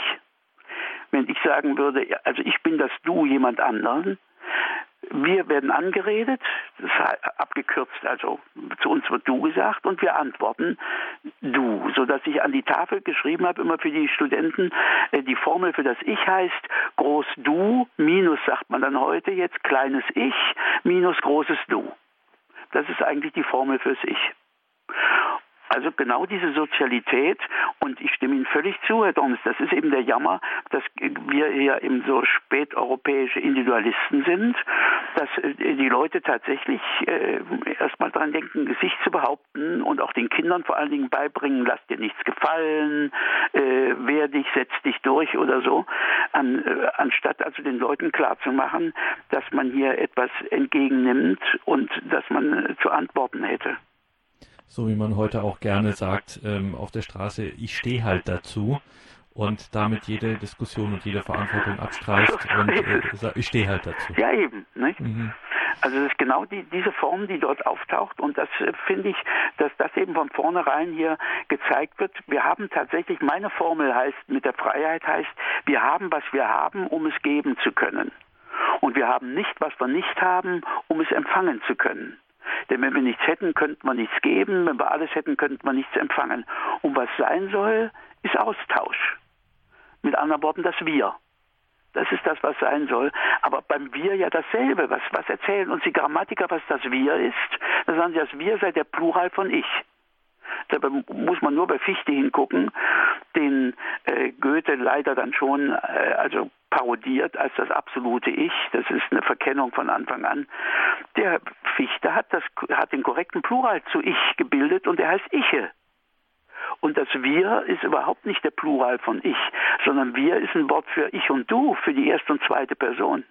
Wenn ich sagen würde, also ich bin das Du jemand anderen, wir werden angeredet, abgekürzt, also zu uns wird du gesagt und wir antworten du, sodass ich an die Tafel geschrieben habe, immer für die Studenten, äh, die Formel für das Ich heißt groß du minus, sagt man dann heute jetzt, kleines Ich minus großes du. Das ist eigentlich die Formel fürs Ich. Also genau diese Sozialität und ich stimme Ihnen völlig zu, Herr Dornes, das ist eben der Jammer, dass wir hier eben so späteuropäische Individualisten sind, dass äh, die Leute tatsächlich äh, erstmal daran denken, sich zu behaupten und auch den Kindern vor allen Dingen beibringen, lass dir nichts gefallen, äh, wehr dich, setz dich durch oder so, an, äh, anstatt also den Leuten klarzumachen, dass man hier etwas entgegennimmt und dass man zu antworten hätte so wie man heute auch gerne sagt ähm, auf der Straße, ich stehe halt dazu und damit jede Diskussion und jede Verantwortung abstreift und äh, ich stehe halt dazu. Ja, eben. Mhm. Also es ist genau die, diese Form, die dort auftaucht und das äh, finde ich, dass das eben von vornherein hier gezeigt wird. Wir haben tatsächlich, meine Formel heißt, mit der Freiheit heißt, wir haben, was wir haben, um es geben zu können. Und wir haben nicht, was wir nicht haben, um es empfangen zu können. Denn wenn wir nichts hätten, könnten wir nichts geben. Wenn wir alles hätten, könnten wir nichts empfangen. Und was sein soll, ist Austausch. Mit anderen Worten, das Wir. Das ist das, was sein soll. Aber beim Wir ja dasselbe. Was, was erzählen uns die Grammatiker, was das Wir ist? Da sagen sie, das Wir sei der Plural von Ich. Dabei muss man nur bei Fichte hingucken, den äh, Goethe leider dann schon äh, also parodiert als das absolute Ich. Das ist eine Verkennung von Anfang an. Der Fichte hat, das, hat den korrekten Plural zu Ich gebildet und der heißt Iche. Und das Wir ist überhaupt nicht der Plural von Ich, sondern Wir ist ein Wort für Ich und Du, für die erste und zweite Person.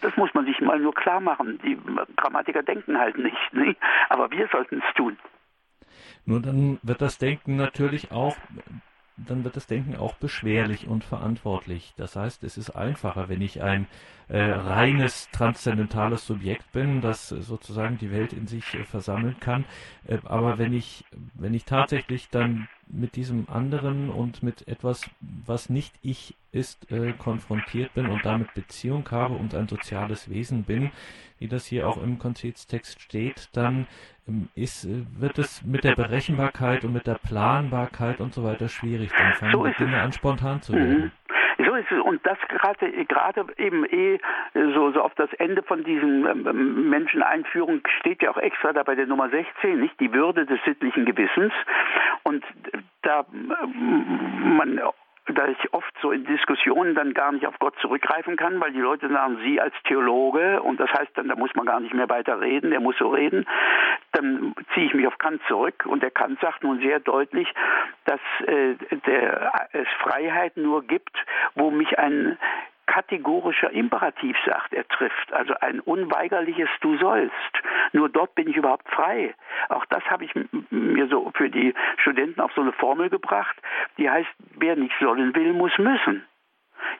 Das muss man sich mal nur klar machen. Die Grammatiker denken halt nicht, nicht? aber wir sollten es tun. Nur dann wird das Denken natürlich auch dann wird das Denken auch beschwerlich und verantwortlich. Das heißt, es ist einfacher, wenn ich ein äh, reines transzendentales Subjekt bin, das sozusagen die Welt in sich äh, versammeln kann. Äh, aber wenn ich, wenn ich tatsächlich dann mit diesem anderen und mit etwas, was nicht ich ist, äh, konfrontiert bin und damit Beziehung habe und ein soziales Wesen bin, wie das hier auch im Konzilstext steht, dann ist, äh, wird es mit der Berechenbarkeit und mit der Planbarkeit und so weiter schwierig. Dann fangen so die Dinge an, spontan zu werden. Mhm. So ist es. Und das gerade, gerade eben eh so, so auf das Ende von diesen ähm, Menscheneinführung steht ja auch extra da bei der Nummer 16, nicht? Die Würde des sittlichen Gewissens. Und da man da ich oft so in Diskussionen dann gar nicht auf Gott zurückgreifen kann, weil die Leute sagen, Sie als Theologe, und das heißt dann, da muss man gar nicht mehr weiter reden, der muss so reden, dann ziehe ich mich auf Kant zurück und der Kant sagt nun sehr deutlich, dass äh, der, es Freiheit nur gibt, wo mich ein kategorischer Imperativ sagt, er trifft, also ein unweigerliches Du sollst. Nur dort bin ich überhaupt frei. Auch das habe ich mir so für die Studenten auf so eine Formel gebracht, die heißt, wer nicht sollen will, muss müssen.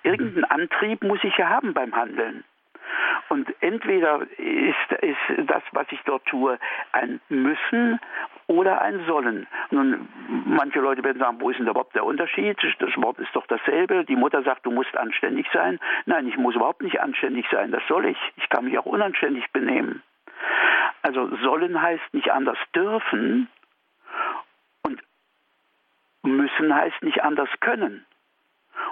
Irgendeinen Antrieb muss ich ja haben beim Handeln. Und entweder ist, ist das, was ich dort tue, ein Müssen oder ein Sollen. Nun, manche Leute werden sagen, wo ist denn überhaupt der Unterschied? Das Wort ist doch dasselbe. Die Mutter sagt, du musst anständig sein. Nein, ich muss überhaupt nicht anständig sein. Das soll ich. Ich kann mich auch unanständig benehmen. Also sollen heißt nicht anders dürfen und müssen heißt nicht anders können.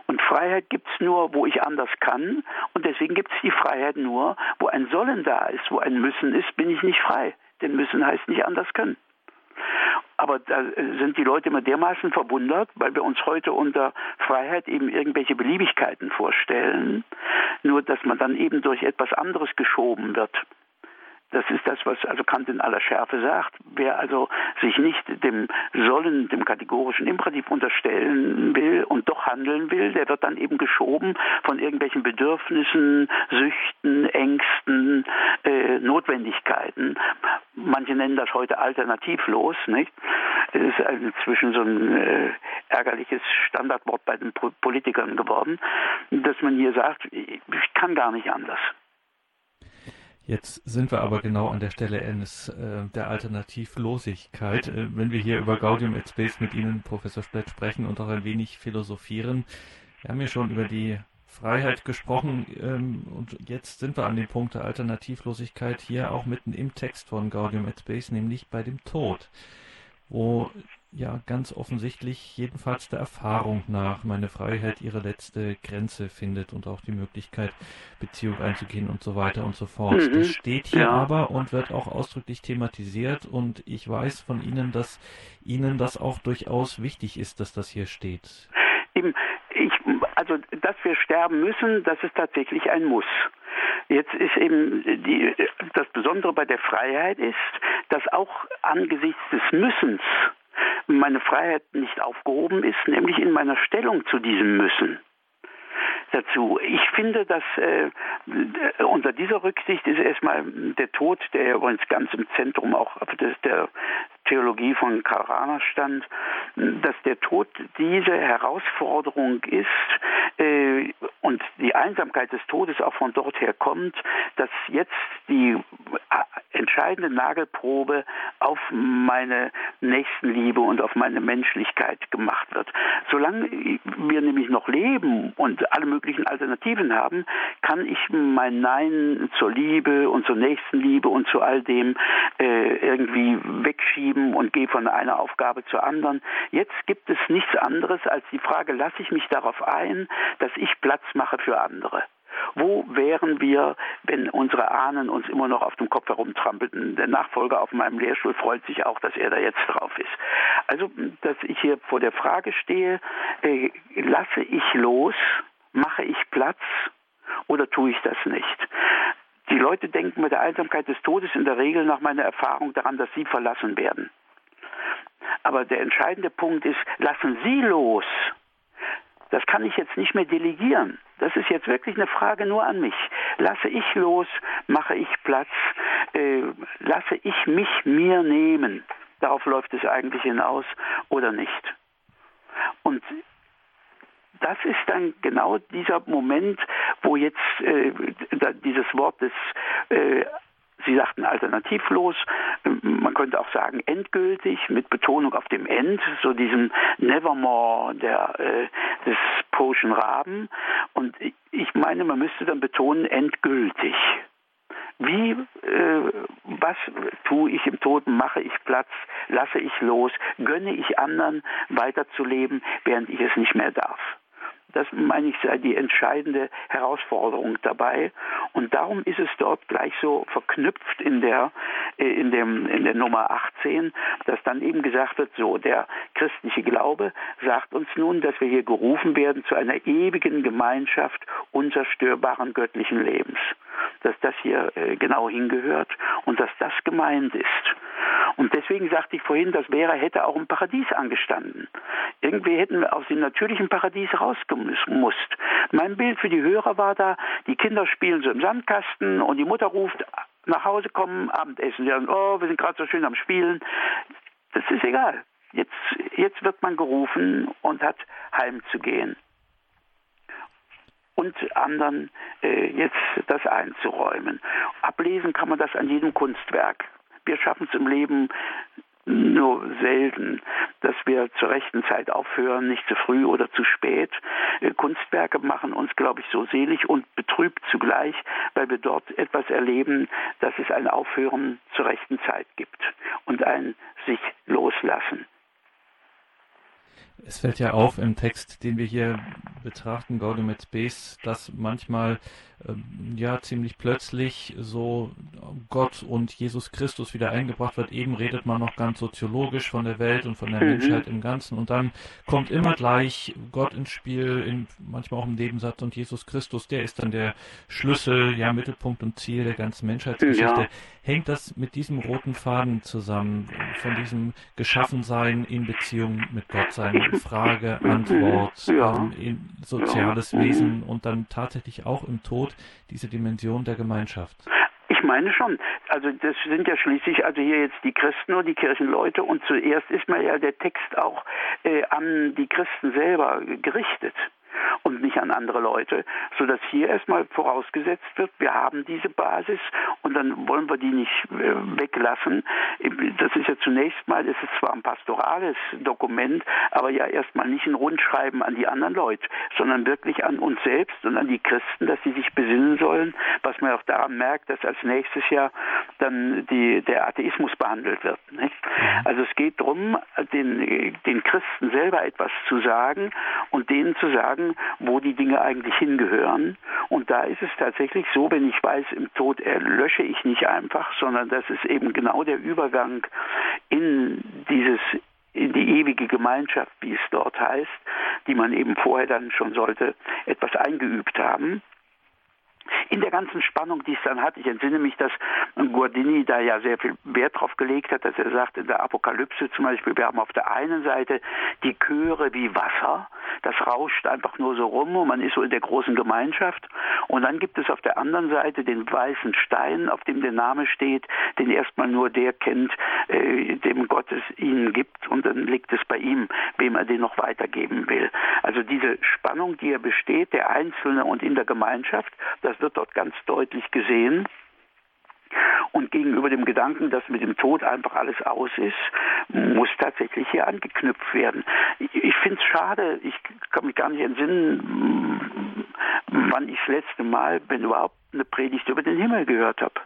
Und Freiheit gibt es nur, wo ich anders kann. Und deswegen gibt es die Freiheit nur, wo ein Sollen da ist. Wo ein Müssen ist, bin ich nicht frei. Denn Müssen heißt nicht anders können. Aber da sind die Leute immer dermaßen verwundert, weil wir uns heute unter Freiheit eben irgendwelche Beliebigkeiten vorstellen, nur dass man dann eben durch etwas anderes geschoben wird. Das ist das, was also Kant in aller Schärfe sagt. Wer also sich nicht dem Sollen, dem kategorischen Imperativ unterstellen will und doch handeln will, der wird dann eben geschoben von irgendwelchen Bedürfnissen, Süchten, Ängsten, äh, Notwendigkeiten. Manche nennen das heute alternativlos. Nicht? Es ist inzwischen so ein äh, ärgerliches Standardwort bei den Politikern geworden, dass man hier sagt, ich kann gar nicht anders. Jetzt sind wir aber genau an der Stelle eines äh, der Alternativlosigkeit. Äh, wenn wir hier über Gaudium et Spes mit Ihnen, Professor Splett, sprechen und auch ein wenig philosophieren. Wir haben ja schon über die Freiheit gesprochen ähm, und jetzt sind wir an dem Punkt der Alternativlosigkeit hier auch mitten im Text von Gaudium et Spes, nämlich bei dem Tod, wo ja ganz offensichtlich, jedenfalls der Erfahrung nach, meine Freiheit ihre letzte Grenze findet und auch die Möglichkeit, Beziehung einzugehen und so weiter und so fort. Mhm. Das steht hier ja. aber und wird auch ausdrücklich thematisiert und ich weiß von Ihnen, dass Ihnen das auch durchaus wichtig ist, dass das hier steht. Eben, ich, also, dass wir sterben müssen, das ist tatsächlich ein Muss. Jetzt ist eben die, das Besondere bei der Freiheit ist, dass auch angesichts des Müssens meine Freiheit nicht aufgehoben ist, nämlich in meiner Stellung zu diesem Müssen dazu. Ich finde, dass äh, unter dieser Rücksicht ist erstmal der Tod, der übrigens ganz im Zentrum auch der Theologie von Karl Rahner stand, dass der Tod diese Herausforderung ist äh, und die Einsamkeit des Todes auch von dort her kommt, dass jetzt die entscheidende Nagelprobe auf meine Nächstenliebe und auf meine Menschlichkeit gemacht wird. Solange wir nämlich noch leben und alle möglichen Alternativen haben, kann ich mein Nein zur Liebe und zur Nächstenliebe und zu all dem äh, irgendwie wegschieben und gehe von einer Aufgabe zur anderen. Jetzt gibt es nichts anderes als die Frage, lasse ich mich darauf ein, dass ich Platz mache für andere. Wo wären wir, wenn unsere Ahnen uns immer noch auf dem Kopf herumtrampelten? Der Nachfolger auf meinem Lehrstuhl freut sich auch, dass er da jetzt drauf ist. Also, dass ich hier vor der Frage stehe, äh, lasse ich los, mache ich Platz oder tue ich das nicht? Die Leute denken mit der Einsamkeit des Todes in der Regel nach meiner Erfahrung daran, dass sie verlassen werden. Aber der entscheidende Punkt ist, lassen Sie los. Das kann ich jetzt nicht mehr delegieren. Das ist jetzt wirklich eine Frage nur an mich. Lasse ich los, mache ich Platz, äh, lasse ich mich mir nehmen. Darauf läuft es eigentlich hinaus oder nicht. Und das ist dann genau dieser Moment, wo jetzt äh, dieses Wort des äh, Sie sagten alternativlos, man könnte auch sagen endgültig, mit Betonung auf dem End, so diesem Nevermore der, äh, des Poschen Raben. Und ich meine, man müsste dann betonen endgültig. Wie, äh, was tue ich im Toten? Mache ich Platz? Lasse ich los? Gönne ich anderen weiterzuleben, während ich es nicht mehr darf? Das meine ich sei die entscheidende Herausforderung dabei. Und darum ist es dort gleich so verknüpft in der, äh, in dem, in der Nummer 18, dass dann eben gesagt wird, so, der christliche Glaube sagt uns nun, dass wir hier gerufen werden zu einer ewigen Gemeinschaft unzerstörbaren göttlichen Lebens. Dass das hier äh, genau hingehört und dass das gemeint ist. Und deswegen sagte ich vorhin, das wäre, hätte auch im Paradies angestanden. Irgendwie hätten wir aus dem natürlichen Paradies rausgemusst. Mein Bild für die Hörer war da, die Kinder spielen so im Sandkasten und die Mutter ruft, nach Hause kommen, Abendessen. Sie sagen, oh, wir sind gerade so schön am Spielen. Das ist egal. Jetzt, jetzt wird man gerufen und hat heimzugehen. Und anderen äh, jetzt das einzuräumen. Ablesen kann man das an jedem Kunstwerk. Wir schaffen es im Leben nur selten, dass wir zur rechten Zeit aufhören, nicht zu früh oder zu spät. Äh, Kunstwerke machen uns, glaube ich, so selig und betrübt zugleich, weil wir dort etwas erleben, dass es ein Aufhören zur rechten Zeit gibt und ein sich loslassen. Es fällt ja auf im Text, den wir hier betrachten, Gaudium et Spes, dass manchmal ähm, ja ziemlich plötzlich so Gott und Jesus Christus wieder eingebracht wird. Eben redet man noch ganz soziologisch von der Welt und von der mhm. Menschheit im Ganzen und dann kommt immer gleich Gott ins Spiel, in, manchmal auch im Nebensatz und Jesus Christus, der ist dann der Schlüssel, ja Mittelpunkt und Ziel der ganzen Menschheitsgeschichte. Ja. Hängt das mit diesem roten Faden zusammen, von diesem Geschaffensein in Beziehung mit Gott sein, Frage, Antwort, ja. ähm, soziales ja. Wesen und dann tatsächlich auch im Tod diese Dimension der Gemeinschaft? Ich meine schon. Also das sind ja schließlich also hier jetzt die Christen und die Kirchenleute und zuerst ist mal ja der Text auch äh, an die Christen selber gerichtet. Und nicht an andere Leute, sodass hier erstmal vorausgesetzt wird, wir haben diese Basis und dann wollen wir die nicht äh, weglassen. Das ist ja zunächst mal, es ist zwar ein pastorales Dokument, aber ja erstmal nicht ein Rundschreiben an die anderen Leute, sondern wirklich an uns selbst und an die Christen, dass sie sich besinnen sollen, was man auch daran merkt, dass als nächstes Jahr dann die, der Atheismus behandelt wird. Nicht? Also es geht darum, den, den Christen selber etwas zu sagen und denen zu sagen, wo die Dinge eigentlich hingehören. Und da ist es tatsächlich so, wenn ich weiß, im Tod erlösche ich nicht einfach, sondern das ist eben genau der Übergang in dieses in die ewige Gemeinschaft, wie es dort heißt, die man eben vorher dann schon sollte etwas eingeübt haben in der ganzen Spannung, die es dann hat, ich entsinne mich, dass Guardini da ja sehr viel Wert drauf gelegt hat, dass er sagt, in der Apokalypse zum Beispiel, wir haben auf der einen Seite die Chöre wie Wasser, das rauscht einfach nur so rum und man ist so in der großen Gemeinschaft. Und dann gibt es auf der anderen Seite den weißen Stein, auf dem der Name steht, den erstmal nur der kennt, äh, dem Gott es ihnen gibt und dann liegt es bei ihm, wem er den noch weitergeben will. Also diese Spannung, die er besteht, der Einzelne und in der Gemeinschaft, das wird dort ganz deutlich gesehen. Und gegenüber dem Gedanken, dass mit dem Tod einfach alles aus ist, muss tatsächlich hier angeknüpft werden. Ich, ich finde es schade, ich kann mich gar nicht entsinnen, wann ich das letzte Mal, wenn überhaupt, eine Predigt über den Himmel gehört habe.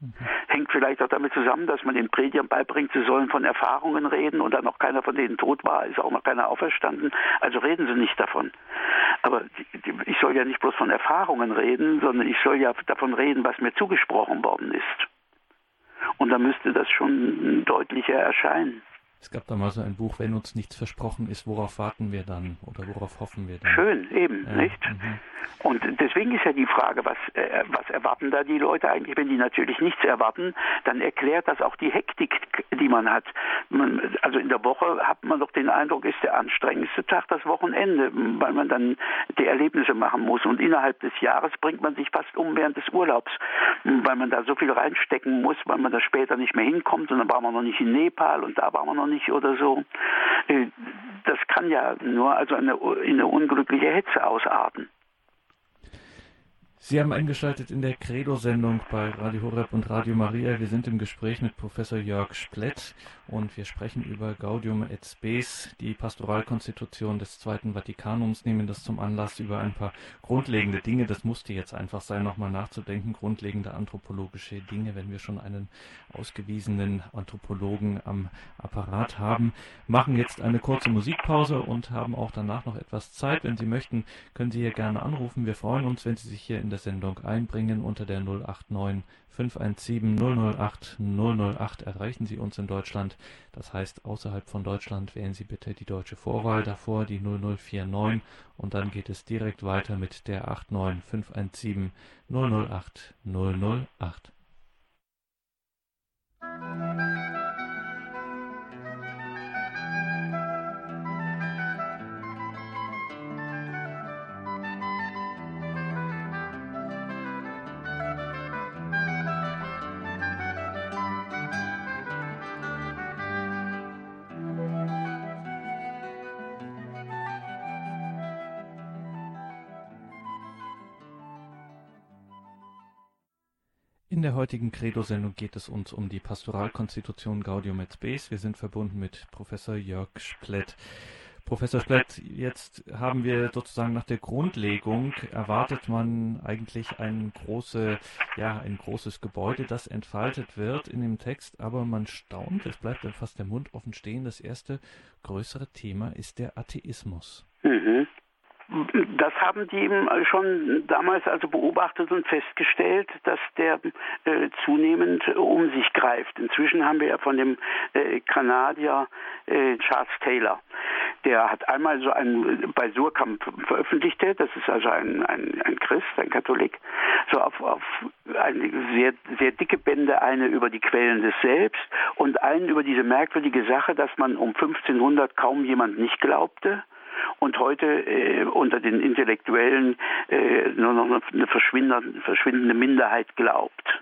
Mhm. Hängt vielleicht auch damit zusammen, dass man den Predigern beibringt, sie sollen von Erfahrungen reden und dann noch keiner von denen tot war, ist auch noch keiner auferstanden. Also reden sie nicht davon. Aber ich soll ja nicht bloß von Erfahrungen reden, sondern ich soll ja davon reden, was mir zugesprochen worden ist. Und da müsste das schon deutlicher erscheinen. Es gab da mal so ein Buch, wenn uns nichts versprochen ist, worauf warten wir dann oder worauf hoffen wir dann? Schön, eben, ja. nicht? Mhm. Und deswegen ist ja die Frage, was, äh, was erwarten da die Leute eigentlich? Wenn die natürlich nichts erwarten, dann erklärt das auch die Hektik, die man hat. Man, also in der Woche hat man doch den Eindruck, ist der anstrengendste Tag das Wochenende, weil man dann die Erlebnisse machen muss. Und innerhalb des Jahres bringt man sich fast um während des Urlaubs, weil man da so viel reinstecken muss, weil man da später nicht mehr hinkommt und dann war man noch nicht in Nepal und da war man noch nicht oder so. Äh, das kann ja nur also in eine unglückliche Hetze ausarten. Sie haben eingeschaltet in der Credo-Sendung bei Radio Horeb und Radio Maria. Wir sind im Gespräch mit Professor Jörg Splett und wir sprechen über Gaudium et Spes, die Pastoralkonstitution des Zweiten Vatikanums, nehmen das zum Anlass über ein paar grundlegende Dinge. Das musste jetzt einfach sein, nochmal nachzudenken. Grundlegende anthropologische Dinge, wenn wir schon einen ausgewiesenen Anthropologen am Apparat haben. Machen jetzt eine kurze Musikpause und haben auch danach noch etwas Zeit. Wenn Sie möchten, können Sie hier gerne anrufen. Wir freuen uns, wenn Sie sich hier in der Sendung einbringen unter der 089 517 008 008 erreichen Sie uns in Deutschland. Das heißt, außerhalb von Deutschland wählen Sie bitte die deutsche Vorwahl davor, die 0049 und dann geht es direkt weiter mit der 89 517 008 008. der heutigen Credo-Sendung geht es uns um die Pastoralkonstitution Gaudium et Spes. Wir sind verbunden mit Professor Jörg Splett. Professor Splett, jetzt haben wir sozusagen nach der Grundlegung erwartet man eigentlich ein große, ja, ein großes Gebäude, das entfaltet wird in dem Text, aber man staunt, es bleibt dann fast der Mund offen stehen. Das erste größere Thema ist der Atheismus. Mhm. Das haben die schon damals also beobachtet und festgestellt, dass der äh, zunehmend um sich greift. Inzwischen haben wir ja von dem äh, Kanadier äh, Charles Taylor. Der hat einmal so ein bei Surkamp veröffentlicht, das ist also ein, ein, ein Christ, ein Katholik, so auf, auf eine sehr, sehr dicke Bände, eine über die Quellen des Selbst und einen über diese merkwürdige Sache, dass man um 1500 kaum jemand nicht glaubte und heute äh, unter den Intellektuellen äh, nur noch eine verschwindende, verschwindende Minderheit glaubt.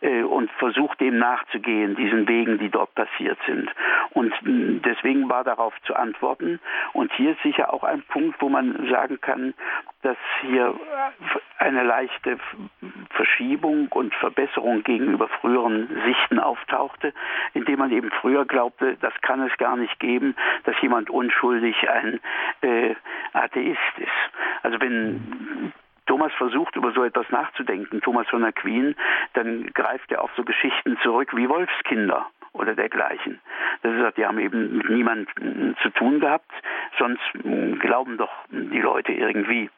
äh, und versucht dem nachzugehen, diesen Wegen, die dort passiert sind. Und deswegen war darauf zu antworten. Und hier ist sicher auch ein Punkt, wo man sagen kann, dass hier eine leichte Verschiebung und Verbesserung gegenüber früheren Sichten auftauchte, indem man eben früher glaubte, das kann es gar nicht geben, dass jemand unschuldig ein äh, Atheist ist. Also wenn Thomas versucht, über so etwas nachzudenken, Thomas von Aquin, dann greift er auf so Geschichten zurück wie Wolfskinder oder dergleichen. Das ist, die haben eben mit niemandem zu tun gehabt, sonst glauben doch die Leute irgendwie.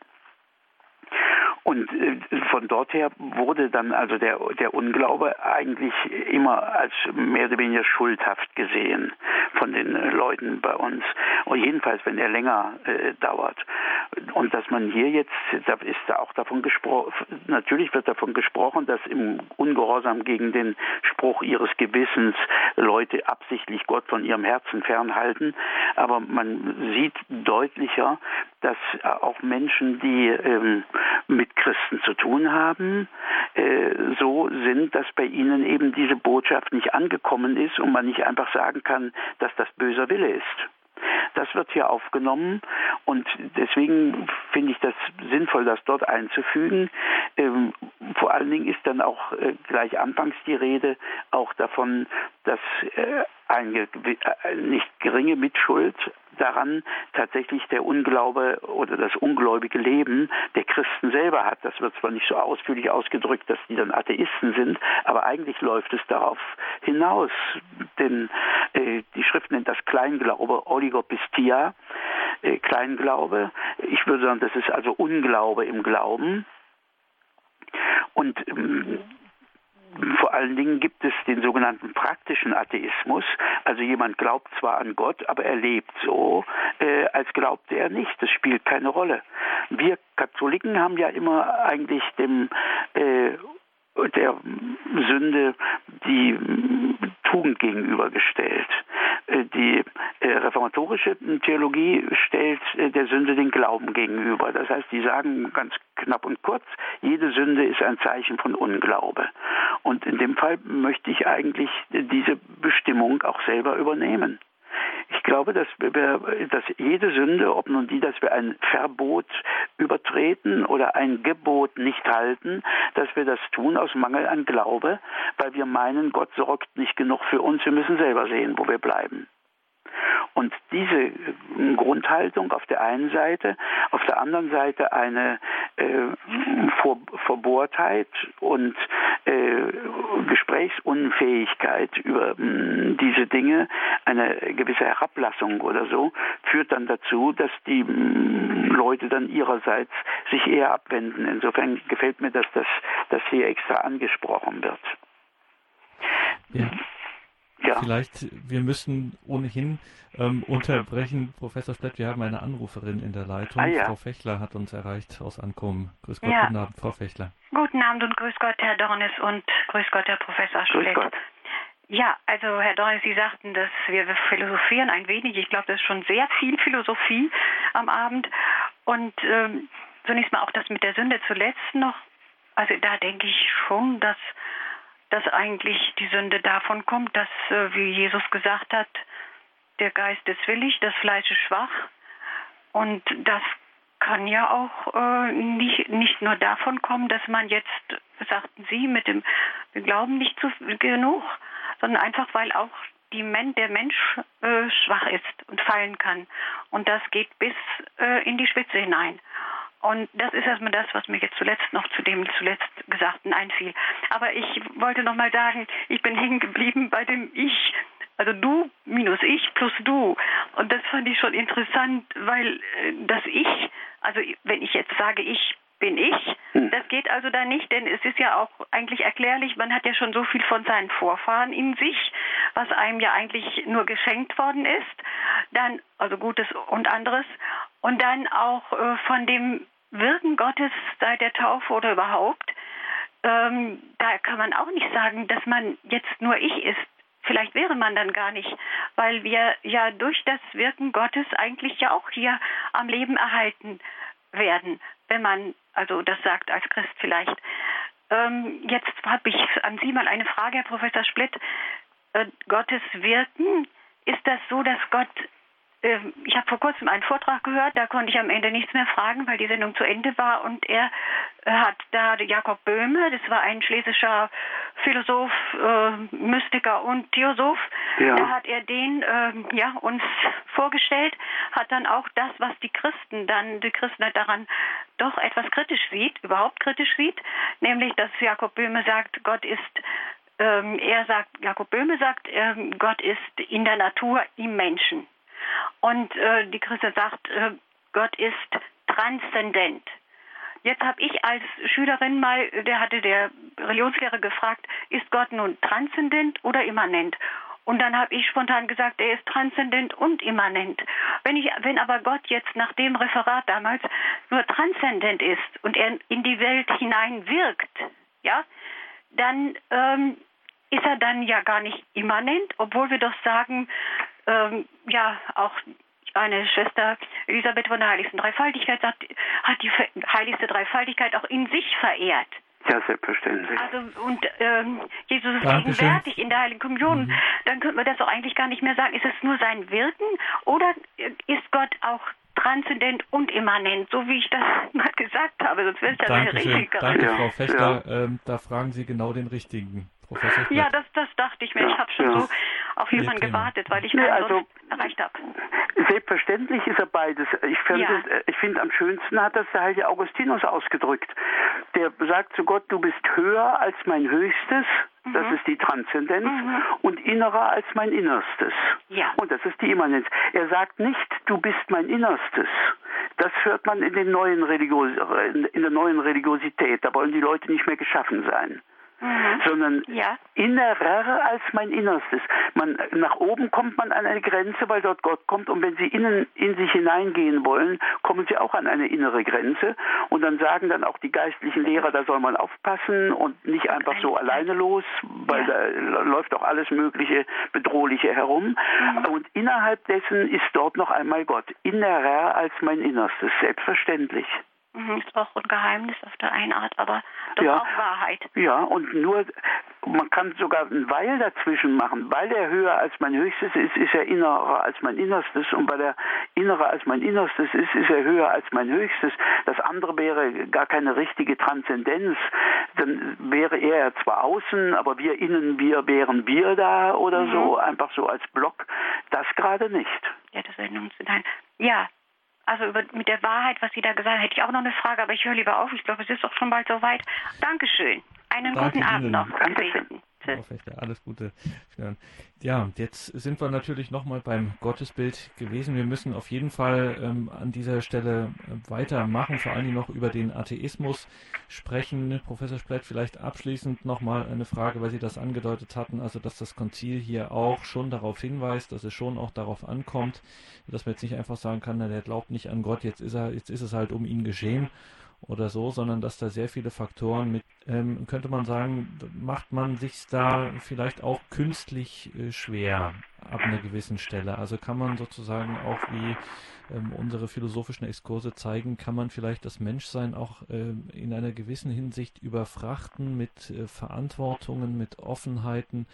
Und äh, von dort her wurde dann also der, der Unglaube eigentlich immer als mehr oder weniger schuldhaft gesehen von den äh, Leuten bei uns. Und jedenfalls, wenn er länger äh, dauert. Und dass man hier jetzt, da ist da auch davon gesprochen, natürlich wird davon gesprochen, dass im Ungehorsam gegen den Spruch ihres Gewissens Leute absichtlich Gott von ihrem Herzen fernhalten. Aber man sieht deutlicher, dass auch Menschen, die ähm, mit Christen zu tun haben, äh, so sind, dass bei ihnen eben diese Botschaft nicht angekommen ist und man nicht einfach sagen kann, dass das böser Wille ist. Das wird hier aufgenommen und deswegen finde ich das sinnvoll, das dort einzufügen. Ähm, vor allen Dingen ist dann auch äh, gleich anfangs die Rede auch davon, dass äh, eine äh, nicht geringe Mitschuld daran tatsächlich der Unglaube oder das ungläubige Leben der Christen selber hat. Das wird zwar nicht so ausführlich ausgedrückt, dass die dann Atheisten sind, aber eigentlich läuft es darauf hinaus. Denn äh, die Schrift nennt das Kleinglaube, Oligopistia, äh, Kleinglaube. Ich würde sagen, das ist also Unglaube im Glauben. Und ähm, vor allen Dingen gibt es den sogenannten praktischen Atheismus. Also jemand glaubt zwar an Gott, aber er lebt so, äh, als glaubte er nicht. Das spielt keine Rolle. Wir Katholiken haben ja immer eigentlich dem äh, der Sünde die Tugend gegenübergestellt. Äh, die äh, reformatorische Theologie stellt äh, der Sünde den Glauben gegenüber. Das heißt, die sagen ganz knapp und kurz, jede Sünde ist ein Zeichen von Unglaube. Und in dem Fall möchte ich eigentlich diese Bestimmung auch selber übernehmen. Ich glaube, dass, wir, dass jede Sünde, ob nun die, dass wir ein Verbot übertreten oder ein Gebot nicht halten, dass wir das tun aus Mangel an Glaube, weil wir meinen, Gott sorgt nicht genug für uns, wir müssen selber sehen, wo wir bleiben. Und diese äh, Grundhaltung auf der einen Seite, auf der anderen Seite eine äh, Ver Verbohrtheit und äh, Gesprächsunfähigkeit über mh, hm, diese Dinge, eine gewisse Herablassung oder so, führt dann dazu, dass die mh, hm, Leute dann ihrerseits sich eher abwenden. Insofern gefällt mir, dass das, das hier extra angesprochen wird. Ja. Ja. Vielleicht, wir müssen ohnehin ähm, unterbrechen. Professor Splett, wir haben eine Anruferin in der Leitung. Ah, ja. Frau Fechler hat uns erreicht aus Ankommen. Grüß Gott, ja. guten Abend, Frau Fechler. Guten Abend und grüß Gott, Herr Dornis und grüß Gott, Herr Professor Splett. Ja, also Herr Dornis, Sie sagten, dass wir philosophieren ein wenig. Ich glaube, das ist schon sehr viel Philosophie am Abend. Und ähm, zunächst mal auch das mit der Sünde zuletzt noch. Also da denke ich schon, dass dass eigentlich die Sünde davon kommt, dass, äh, wie Jesus gesagt hat, der Geist ist willig, das Fleisch ist schwach. Und das kann ja auch äh, nicht, nicht nur davon kommen, dass man jetzt, sagten Sie, mit dem wir Glauben nicht zu, genug, sondern einfach, weil auch die Men der Mensch äh, schwach ist und fallen kann. Und das geht bis äh, in die Spitze hinein. Und das ist erstmal das, was mir jetzt zuletzt noch zu dem zuletzt Gesagten einfiel. Aber ich wollte noch mal sagen, ich bin hängen geblieben bei dem Ich. Also du minus ich plus du. Und das fand ich schon interessant, weil äh, das Ich, also wenn ich jetzt sage, ich bin ich, hm. das geht also da nicht, denn es ist ja auch eigentlich erklärlich, man hat ja schon so viel von seinen Vorfahren in sich, was einem ja eigentlich nur geschenkt worden ist, dann, also Gutes und anderes, und dann auch äh, von dem Wirken Gottes seit der Taufe oder überhaupt, ähm, da kann man auch nicht sagen, dass man jetzt nur ich ist. Vielleicht wäre man dann gar nicht, weil wir ja durch das Wirken Gottes eigentlich ja auch hier am Leben erhalten werden, wenn man also das sagt als Christ vielleicht. ähm, jetzt habe ich an Sie mal eine Frage, Herr Professor Splitt. Äh, Gottes Wirken, ist das so, dass Gott ich habe vor kurzem einen Vortrag gehört, da konnte ich am Ende nichts mehr fragen, weil die Sendung zu Ende war und er äh, hat da Jakob Böhme, das war ein schlesischer Philosoph, äh, Mystiker und Theosoph, ja. da hat er den äh, ja uns vorgestellt, hat dann auch das, was die Christen dann die Christenheit daran doch etwas kritisch sieht, überhaupt kritisch sieht, nämlich dass Jakob Böhme sagt, Gott ist ähm, er sagt, Jakob Böhme sagt, ähm, Gott ist in der Natur im Menschen. Und äh, die Christin sagt, äh, Gott ist transzendent. Jetzt habe ich als Schülerin mal, der hatte der Religionslehrer gefragt, ist Gott nun transzendent oder immanent? Und dann habe ich spontan gesagt, er ist transzendent und immanent. Wenn, ich, wenn aber Gott jetzt nach dem Referat damals nur transzendent ist und er in die Welt hinein wirkt, ja, dann ähm, ist er dann ja gar nicht immanent, obwohl wir doch sagen, ähm, ja, auch eine Schwester Elisabeth von der Heiligsten Dreifaltigkeit sagt, hat die heiligste Dreifaltigkeit auch in sich verehrt. Ja, selbstverständlich. Also und ähm, Jesus ist gegenwärtig in der Heiligen Kommunion. Mhm. Dann könnte man das doch eigentlich gar nicht mehr sagen. Ist es nur sein Wirken oder ist Gott auch transzendent und immanent, so wie ich das mal gesagt habe, sonst wäre es ja eine richtige. Danke, Frau Fechter. Ja. Ähm, da fragen Sie genau den richtigen. Professor Ja, das, das dachte ich mir. Ja, ich habe schon ja. so auf jemanden gewartet, weil ich nee, also, erreicht habe. Selbstverständlich ist er beides. Ich finde, ja. ich finde am schönsten hat das der heilige Augustinus ausgedrückt. Der sagt zu Gott, du bist höher als mein Höchstes. Mhm. Das ist die Transzendenz mhm. und innerer als mein Innerstes. Ja. Und das ist die Immanenz. Er sagt nicht, du bist mein Innerstes. Das hört man in, den neuen Religios in der neuen Religiosität. Da wollen die Leute nicht mehr geschaffen sein mhm. sondern ja. innerer als mein Innerstes. Man, nach oben kommt man an eine Grenze, weil dort Gott kommt und wenn Sie innen in sich hineingehen wollen, kommen Sie auch an eine innere Grenze und dann sagen dann auch die geistlichen Lehrer, da soll man aufpassen und nicht einfach so alleine los, weil ja. da läuft auch alles mögliche Bedrohliche herum mhm. und innerhalb dessen ist dort noch einmal Gott, innerer als mein Innerstes, selbstverständlich. Mhm, ist auch ein Geheimnis auf der einen Art, aber doch ja, auch Wahrheit. Ja, und nur, man kann sogar ein Weil dazwischen machen. Weil er höher als mein Höchstes ist, ist er innerer als mein Innerstes. Und weil er innerer als mein Innerstes ist, ist er höher als mein Höchstes. Das andere wäre gar keine richtige Transzendenz. Dann wäre er zwar außen, aber wir innen, wir wären wir da oder mhm. so, einfach so als Block. Das gerade nicht. Ja, das wäre nun, nein. Ja, also über, mit der Wahrheit, was Sie da gesagt haben, hätte ich auch noch eine Frage, aber ich höre lieber auf. Ich glaube, es ist doch schon bald soweit. Dankeschön. Einen Danke guten Abend noch. Dankeschön. Alles Gute. Ja, jetzt sind wir natürlich nochmal beim Gottesbild gewesen. Wir müssen auf jeden Fall ähm, an dieser Stelle äh, weitermachen, vor Dingen noch über den Atheismus sprechen. Professor Splett, vielleicht abschließend nochmal eine Frage, weil Sie das angedeutet hatten, also dass das Konzil hier auch schon darauf hinweist, dass es schon auch darauf ankommt, dass man jetzt nicht einfach sagen kann, na, der glaubt nicht an Gott, jetzt ist er, jetzt ist es halt um ihn geschehen oder so, sondern dass da sehr viele Faktoren mit, ähm, könnte man sagen, macht man sich da vielleicht auch künstlich äh, schwer ab einer gewissen Stelle. Also kann man sozusagen auch wie ähm, unsere philosophischen Exkurse zeigen, kann man vielleicht das Menschsein auch äh, in einer gewissen Hinsicht überfrachten mit äh, Verantwortungen, mit Offenheiten.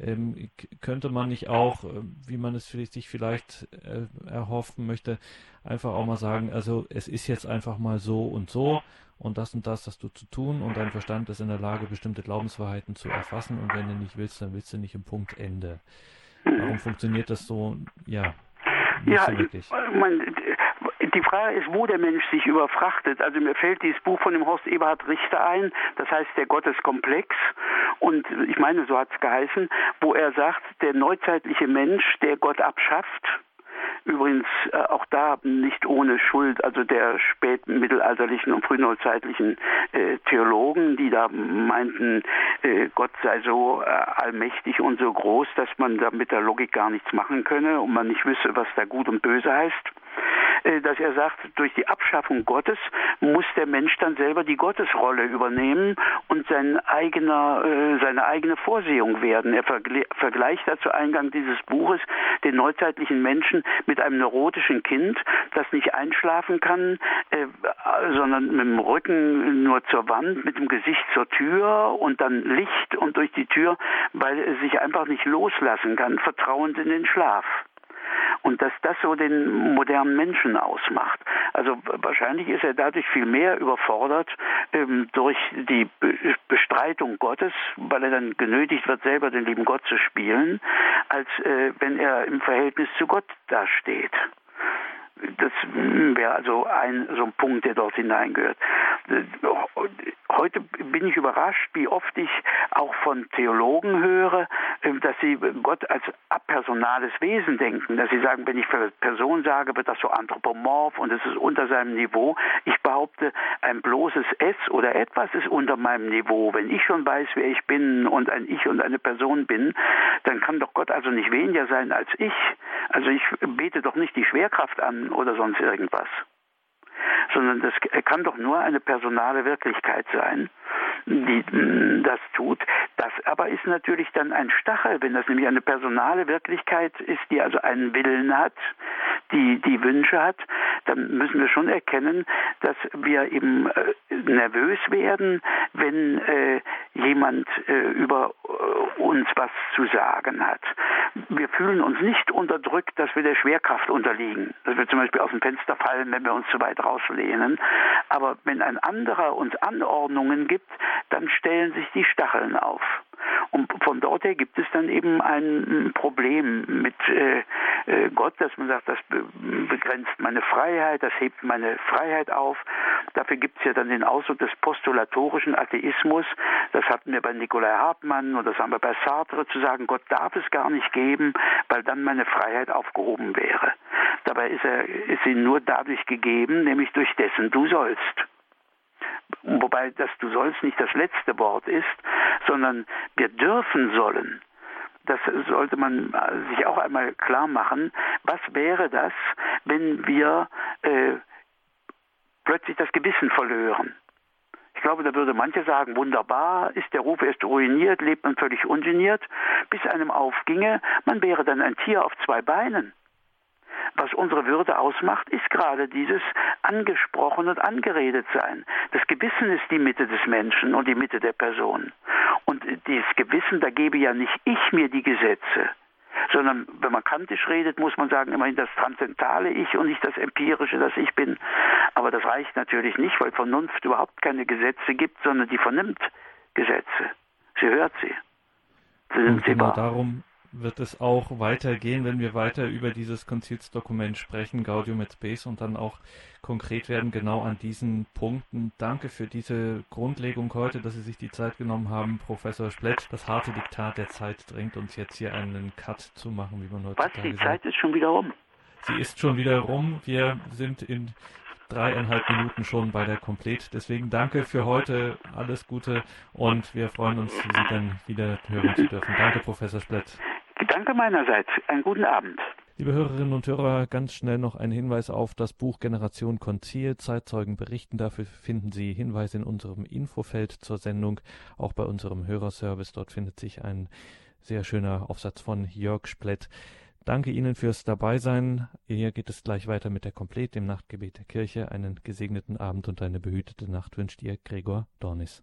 Ähm, könnte man nicht auch, äh, wie man es sich vielleicht äh, erhoffen möchte, einfach auch mal sagen, also es ist jetzt einfach mal so und so und das und das hast du zu tun und dein Verstand ist in der Lage, bestimmte Glaubenswahrheiten zu erfassen und wenn du nicht willst, dann willst du nicht im Punkt Ende. Warum funktioniert das so? Ja, ja, so ich, man, die Frage ist, wo der Mensch sich überfrachtet. Also mir fällt dieses Buch von dem Horst Eberhard Richter ein, das heißt der Gotteskomplex. Und ich meine, so hat es geheißen, wo er sagt, der neuzeitliche Mensch, der Gott abschafft, Übrigens äh, auch da nicht ohne Schuld, also der spätmittelalterlichen und frühneuzeitlichen äh, Theologen, die da meinten, äh, Gott sei so äh, allmächtig und so groß, dass man da mit der Logik gar nichts machen könne und man nicht wüsste, was da gut und böse heißt. Äh, dass er sagt, durch die Abschaffung Gottes muss der Mensch dann selber die Gottesrolle übernehmen und sein eigener, äh, seine eigene Vorsehung werden. Er vergleicht dazu Eingang dieses Buches den neuzeitlichen Menschen mit einem neurotischen Kind, das nicht einschlafen kann, äh, sondern mit dem Rücken nur zur Wand, mit dem Gesicht zur Tür und dann Licht und durch die Tür, weil er sich einfach nicht loslassen kann, vertrauend in den Schlaf und dass das so den modernen Menschen ausmacht. Also wahrscheinlich ist er dadurch viel mehr überfordert ähm, durch die Be Bestreitung Gottes, weil er dann genötigt wird, selber den lieben Gott zu spielen, als äh, wenn er im Verhältnis zu Gott dasteht. Das wäre also ein so ein Punkt, der dort hineingehört. Heute bin ich überrascht, wie oft ich auch von Theologen höre, dass sie Gott als apersonales Wesen denken, dass sie sagen, wenn ich Person sage, wird das so anthropomorph und es ist unter seinem Niveau. Ich behaupte, ein bloßes S oder etwas ist unter meinem Niveau. Wenn ich schon weiß, wer ich bin und ein Ich und eine Person bin, dann kann doch Gott also nicht weniger sein als ich. Also ich bete doch nicht die Schwerkraft an oder sonst irgendwas sondern das kann doch nur eine personale Wirklichkeit sein, die mm, das tut. Das aber ist natürlich dann ein Stachel, wenn das nämlich eine personale Wirklichkeit ist, die also einen Willen hat, die die Wünsche hat, dann müssen wir schon erkennen, dass wir eben äh, nervös werden, wenn äh, jemand äh, über äh, uns was zu sagen hat. Wir fühlen uns nicht unterdrückt, dass wir der Schwerkraft unterliegen, dass wir zum Beispiel aus dem Fenster fallen, wenn wir uns zu weit rauslehnen. Aber wenn ein anderer uns Anordnungen gibt, dann stellen sich die Stacheln auf. Und von dort her gibt es dann eben ein Problem mit äh, äh, Gott, dass man sagt, das begrenzt meine Freiheit, das hebt meine Freiheit auf. Dafür gibt es ja dann den Ausdruck des postulatorischen Atheismus. Das hatten wir bei Nikolai Hartmann und das haben wir bei Sartre zu sagen, Gott darf es gar nicht geben, weil dann meine Freiheit aufgehoben wäre. Dabei ist, er, ist sie nur dadurch gegeben, nämlich durch dessen du sollst. Wobei das du sollst nicht das letzte Wort ist, sondern wir dürfen sollen. Das sollte man sich auch einmal klar machen. Was wäre das, wenn wir äh, plötzlich das Gewissen verlören? Ich glaube, da würde manche sagen, wunderbar, ist der Ruf erst ruiniert, lebt man völlig ungeniert, bis einem aufginge, man wäre dann ein Tier auf zwei Beinen. Was unsere Würde ausmacht, ist gerade dieses angesprochen und angeredet sein. Das Gewissen ist die Mitte des Menschen und die Mitte der Person. Und dieses Gewissen, da gebe ja nicht ich mir die Gesetze, sondern wenn man kantisch redet, muss man sagen, immerhin das transzendentale Ich und nicht das empirische, das Ich bin. Aber das reicht natürlich nicht, weil Vernunft überhaupt keine Gesetze gibt, sondern die vernimmt Gesetze. Sie hört sie. sie und genau darum wird es auch weitergehen, wenn wir weiter über dieses Konzilsdokument sprechen, Gaudium et Spes, und dann auch konkret werden genau an diesen Punkten. Danke für diese Grundlegung heute, dass Sie sich die Zeit genommen haben, Professor Splett. Das harte Diktat der Zeit drängt uns jetzt hier einen Cut zu machen, wie man heute sagt. Was, die Zeit ist schon wieder rum? Sie ist schon wieder rum. Wir sind in dreieinhalb Minuten schon bei der Komplett. Deswegen danke für heute, alles Gute und wir freuen uns, Sie dann wieder hören zu dürfen. Danke, Professor Splett. Danke meinerseits. Einen guten Abend. Liebe Hörerinnen und Hörer, ganz schnell noch ein Hinweis auf das Buch Generation Konzil. Zeitzeugen berichten. Dafür finden Sie Hinweise in unserem Infofeld zur Sendung, auch bei unserem Hörerservice. Dort findet sich ein sehr schöner Aufsatz von Jörg Splett. Danke Ihnen fürs Dabeisein. Hier geht es gleich weiter mit der Komplett, dem Nachtgebet der Kirche. Einen gesegneten Abend und eine behütete Nacht wünscht Ihr Gregor Dornis.